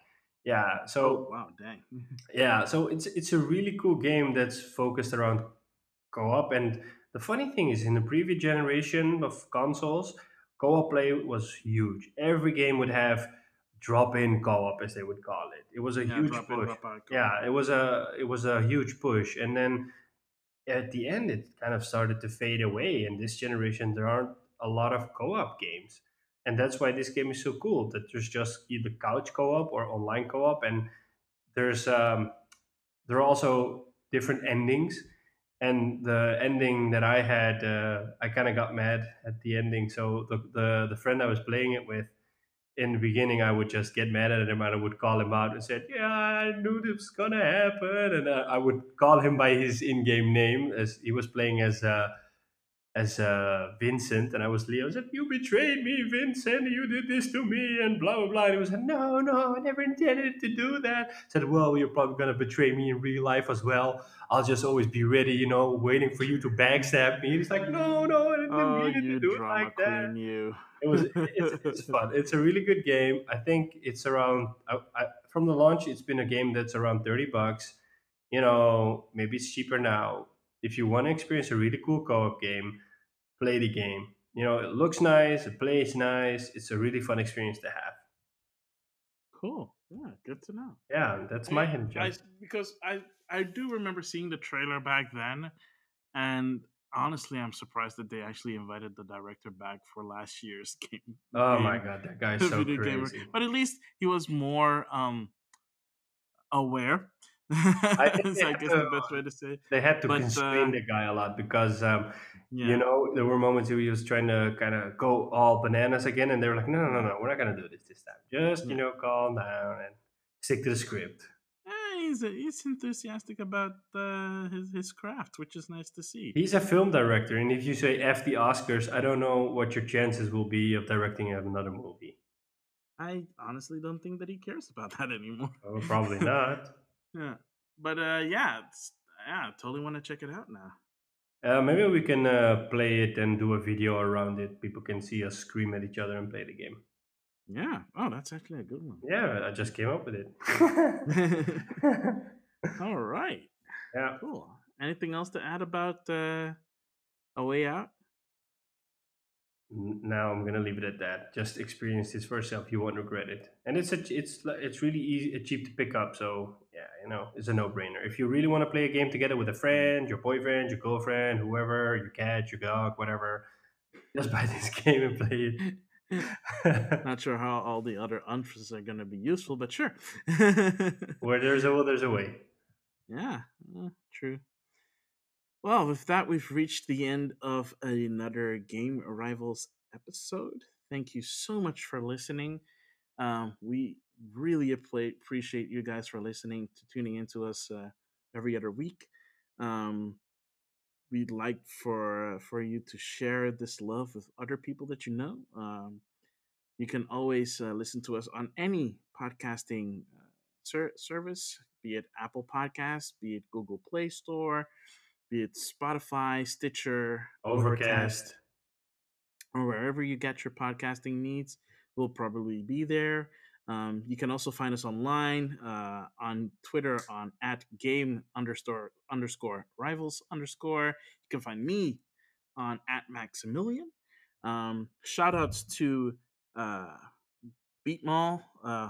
[SPEAKER 2] Yeah.
[SPEAKER 1] Oh,
[SPEAKER 2] So
[SPEAKER 1] wow, dang.
[SPEAKER 2] yeah, so it's it's a really cool game that's focused around co-op. And the funny thing is, in the previous generation of consoles, co-op play was huge. Every game would have drop-in co-op, as they would call it. It was a
[SPEAKER 1] yeah,
[SPEAKER 2] huge
[SPEAKER 1] drop in,
[SPEAKER 2] push. Yeah, it was a it was a huge push, and then at the end, it kind of started to fade away. And this generation, there aren't a lot of co-op games, and that's why this game is so cool. That there's just either couch co-op or online co-op, and there's um, there are also different endings. And the ending that I had, uh, I kind of got mad at the ending. So the, the the friend I was playing it with, in the beginning, I would just get mad at him and I would call him out and said, "Yeah, I knew this was gonna happen," and uh, I would call him by his in-game name as he was playing as uh, as uh, Vincent, and I was Leo. I said, "You betrayed me, Vincent. You did this to me," and blah blah blah. And he was like, "No, no, I never intended to do that." I said, "Well, you're probably gonna betray me in real life as well. I'll just always be ready, you know, waiting for you to backstab me." And he's like, "No, no, I didn't
[SPEAKER 1] Oh,
[SPEAKER 2] mean it to do it like that."
[SPEAKER 1] you.
[SPEAKER 2] it was it's, it's fun it's a really good game i think it's around I, I, from the launch it's been a game that's around 30 bucks you know maybe it's cheaper now if you want to experience a really cool co-op game play the game you know it looks nice it plays nice it's a really fun experience to have
[SPEAKER 1] Cool. Yeah, good to know.
[SPEAKER 2] yeah that's my hidden
[SPEAKER 1] I, because I I do remember seeing the trailer back then, and honestly, I'm surprised that they actually invited the director back for last year's game.
[SPEAKER 2] oh my god that guy's so
[SPEAKER 1] Video Gamer.
[SPEAKER 2] crazy
[SPEAKER 1] But at least he was more um aware.
[SPEAKER 2] I think they
[SPEAKER 1] I
[SPEAKER 2] had
[SPEAKER 1] guess
[SPEAKER 2] to-
[SPEAKER 1] the best way to say. it.
[SPEAKER 2] they had to
[SPEAKER 1] But,
[SPEAKER 2] constrain
[SPEAKER 1] uh,
[SPEAKER 2] the guy a lot because um,
[SPEAKER 1] Yeah.
[SPEAKER 2] You know, there were moments where he was trying to kind of go all bananas again, and they were like, "No, no, no, no, we're not gonna do this this time. Just you know, calm down and stick to the script."
[SPEAKER 1] Eh, he's he's enthusiastic about uh, his his craft, which is nice to see.
[SPEAKER 2] He's a film director, and if you say "f the Oscars," I don't know what your chances will be of directing another movie.
[SPEAKER 1] I honestly don't think that he cares about that anymore.
[SPEAKER 2] Oh, probably not.
[SPEAKER 1] Yeah, but uh, yeah, it's, yeah, I totally want to check it out now.
[SPEAKER 2] Uh, maybe we can uh, play it and do a video around it. People can see us scream at each other and play the game.
[SPEAKER 1] Yeah. Oh, that's actually a good one.
[SPEAKER 2] Yeah, I just came up with it.
[SPEAKER 1] All right.
[SPEAKER 2] yeah.
[SPEAKER 1] Cool. Anything else to add about uh, a way out?
[SPEAKER 2] Now I'm gonna leave it at that. Just experience this for yourself. You won't regret it. And it's a, it's it's really easy, cheap to pick up. So yeah, you know, it's a no-brainer. If you really want to play a game together with a friend, your boyfriend, your girlfriend, whoever, your cat, your dog, whatever, just buy this game and play it.
[SPEAKER 1] Not sure how all the other unfs are going to be useful, but sure.
[SPEAKER 2] Where there's a will, there's a way.
[SPEAKER 1] Yeah, uh, true. Well, with that, we've reached the end of another Game Rivals episode. Thank you so much for listening. Um, we really appreciate you guys for listening to tuning into us uh, every other week. Um, we'd like for for you to share this love with other people that you know. Um, you can always uh, listen to us on any podcasting uh, ser- service, be it Apple Podcasts, be it Google Play Store, be it Spotify, Stitcher,
[SPEAKER 2] Overcast.
[SPEAKER 1] or wherever you get your podcasting needs. We'll probably be there. Um, you can also find us online uh, on Twitter on at game underscore underscore rivals underscore. You can find me on at Maximilian. Um, shout outs to uh, Beatmall uh,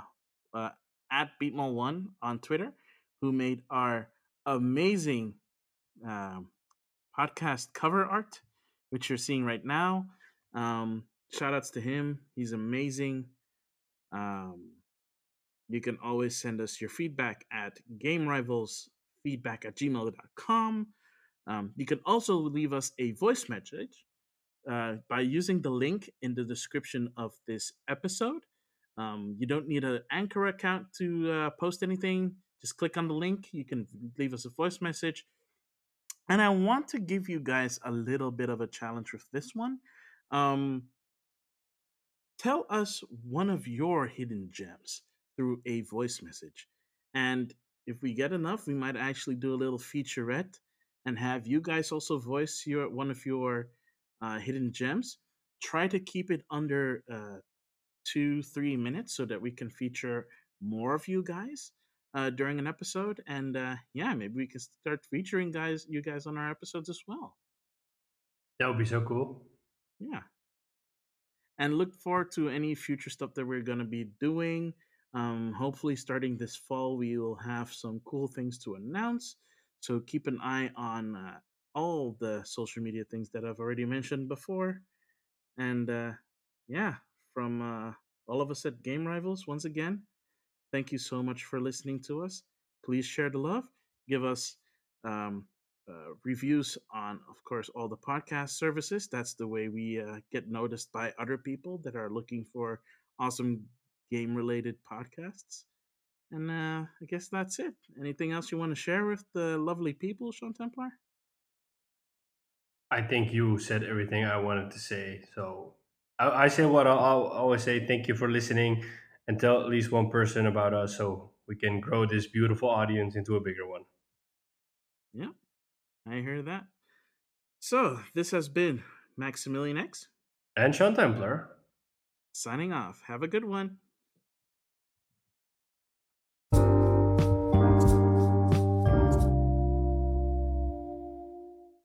[SPEAKER 1] uh, at Beatmall1 on Twitter, who made our amazing um, podcast cover art, which you're seeing right now. Um, shout outs to him. He's amazing. Um, you can always send us your feedback at gamerivalsfeedback at gmail.com. Um, you can also leave us a voice message uh, by using the link in the description of this episode. Um, you don't need an Anchor account to uh, post anything. Just click on the link. You can leave us a voice message. And I want to give you guys a little bit of a challenge with this one. Um, tell us one of your hidden gems through a voice message. And if we get enough, we might actually do a little featurette and have you guys also voice your one of your uh, hidden gems. Try to keep it under uh, two, three minutes so that we can feature more of you guys uh, during an episode. And uh, yeah, maybe we can start featuring guys, you guys, on our episodes as well.
[SPEAKER 2] That would be so cool.
[SPEAKER 1] Yeah. And look forward to any future stuff that we're going to be doing. Um, hopefully, starting this fall, we will have some cool things to announce. So keep an eye on uh, all the social media things that I've already mentioned before. And uh, yeah, from uh, all of us at Game Rivals, once again, thank you so much for listening to us. Please share the love. Give us um, uh, reviews on, of course, all the podcast services. That's the way we uh, get noticed by other people that are looking for awesome game related podcasts. And uh, I guess that's it. Anything else you want to share with the lovely people, Sean Templar?
[SPEAKER 2] I think you said everything I wanted to say. So I, I say what I'll, I'll always say thank you for listening and tell at least one person about us so we can grow this beautiful audience into a bigger one.
[SPEAKER 1] Yeah, I hear that. So this has been Maximilian X
[SPEAKER 2] and Sean Templar
[SPEAKER 1] signing off. Have a good one.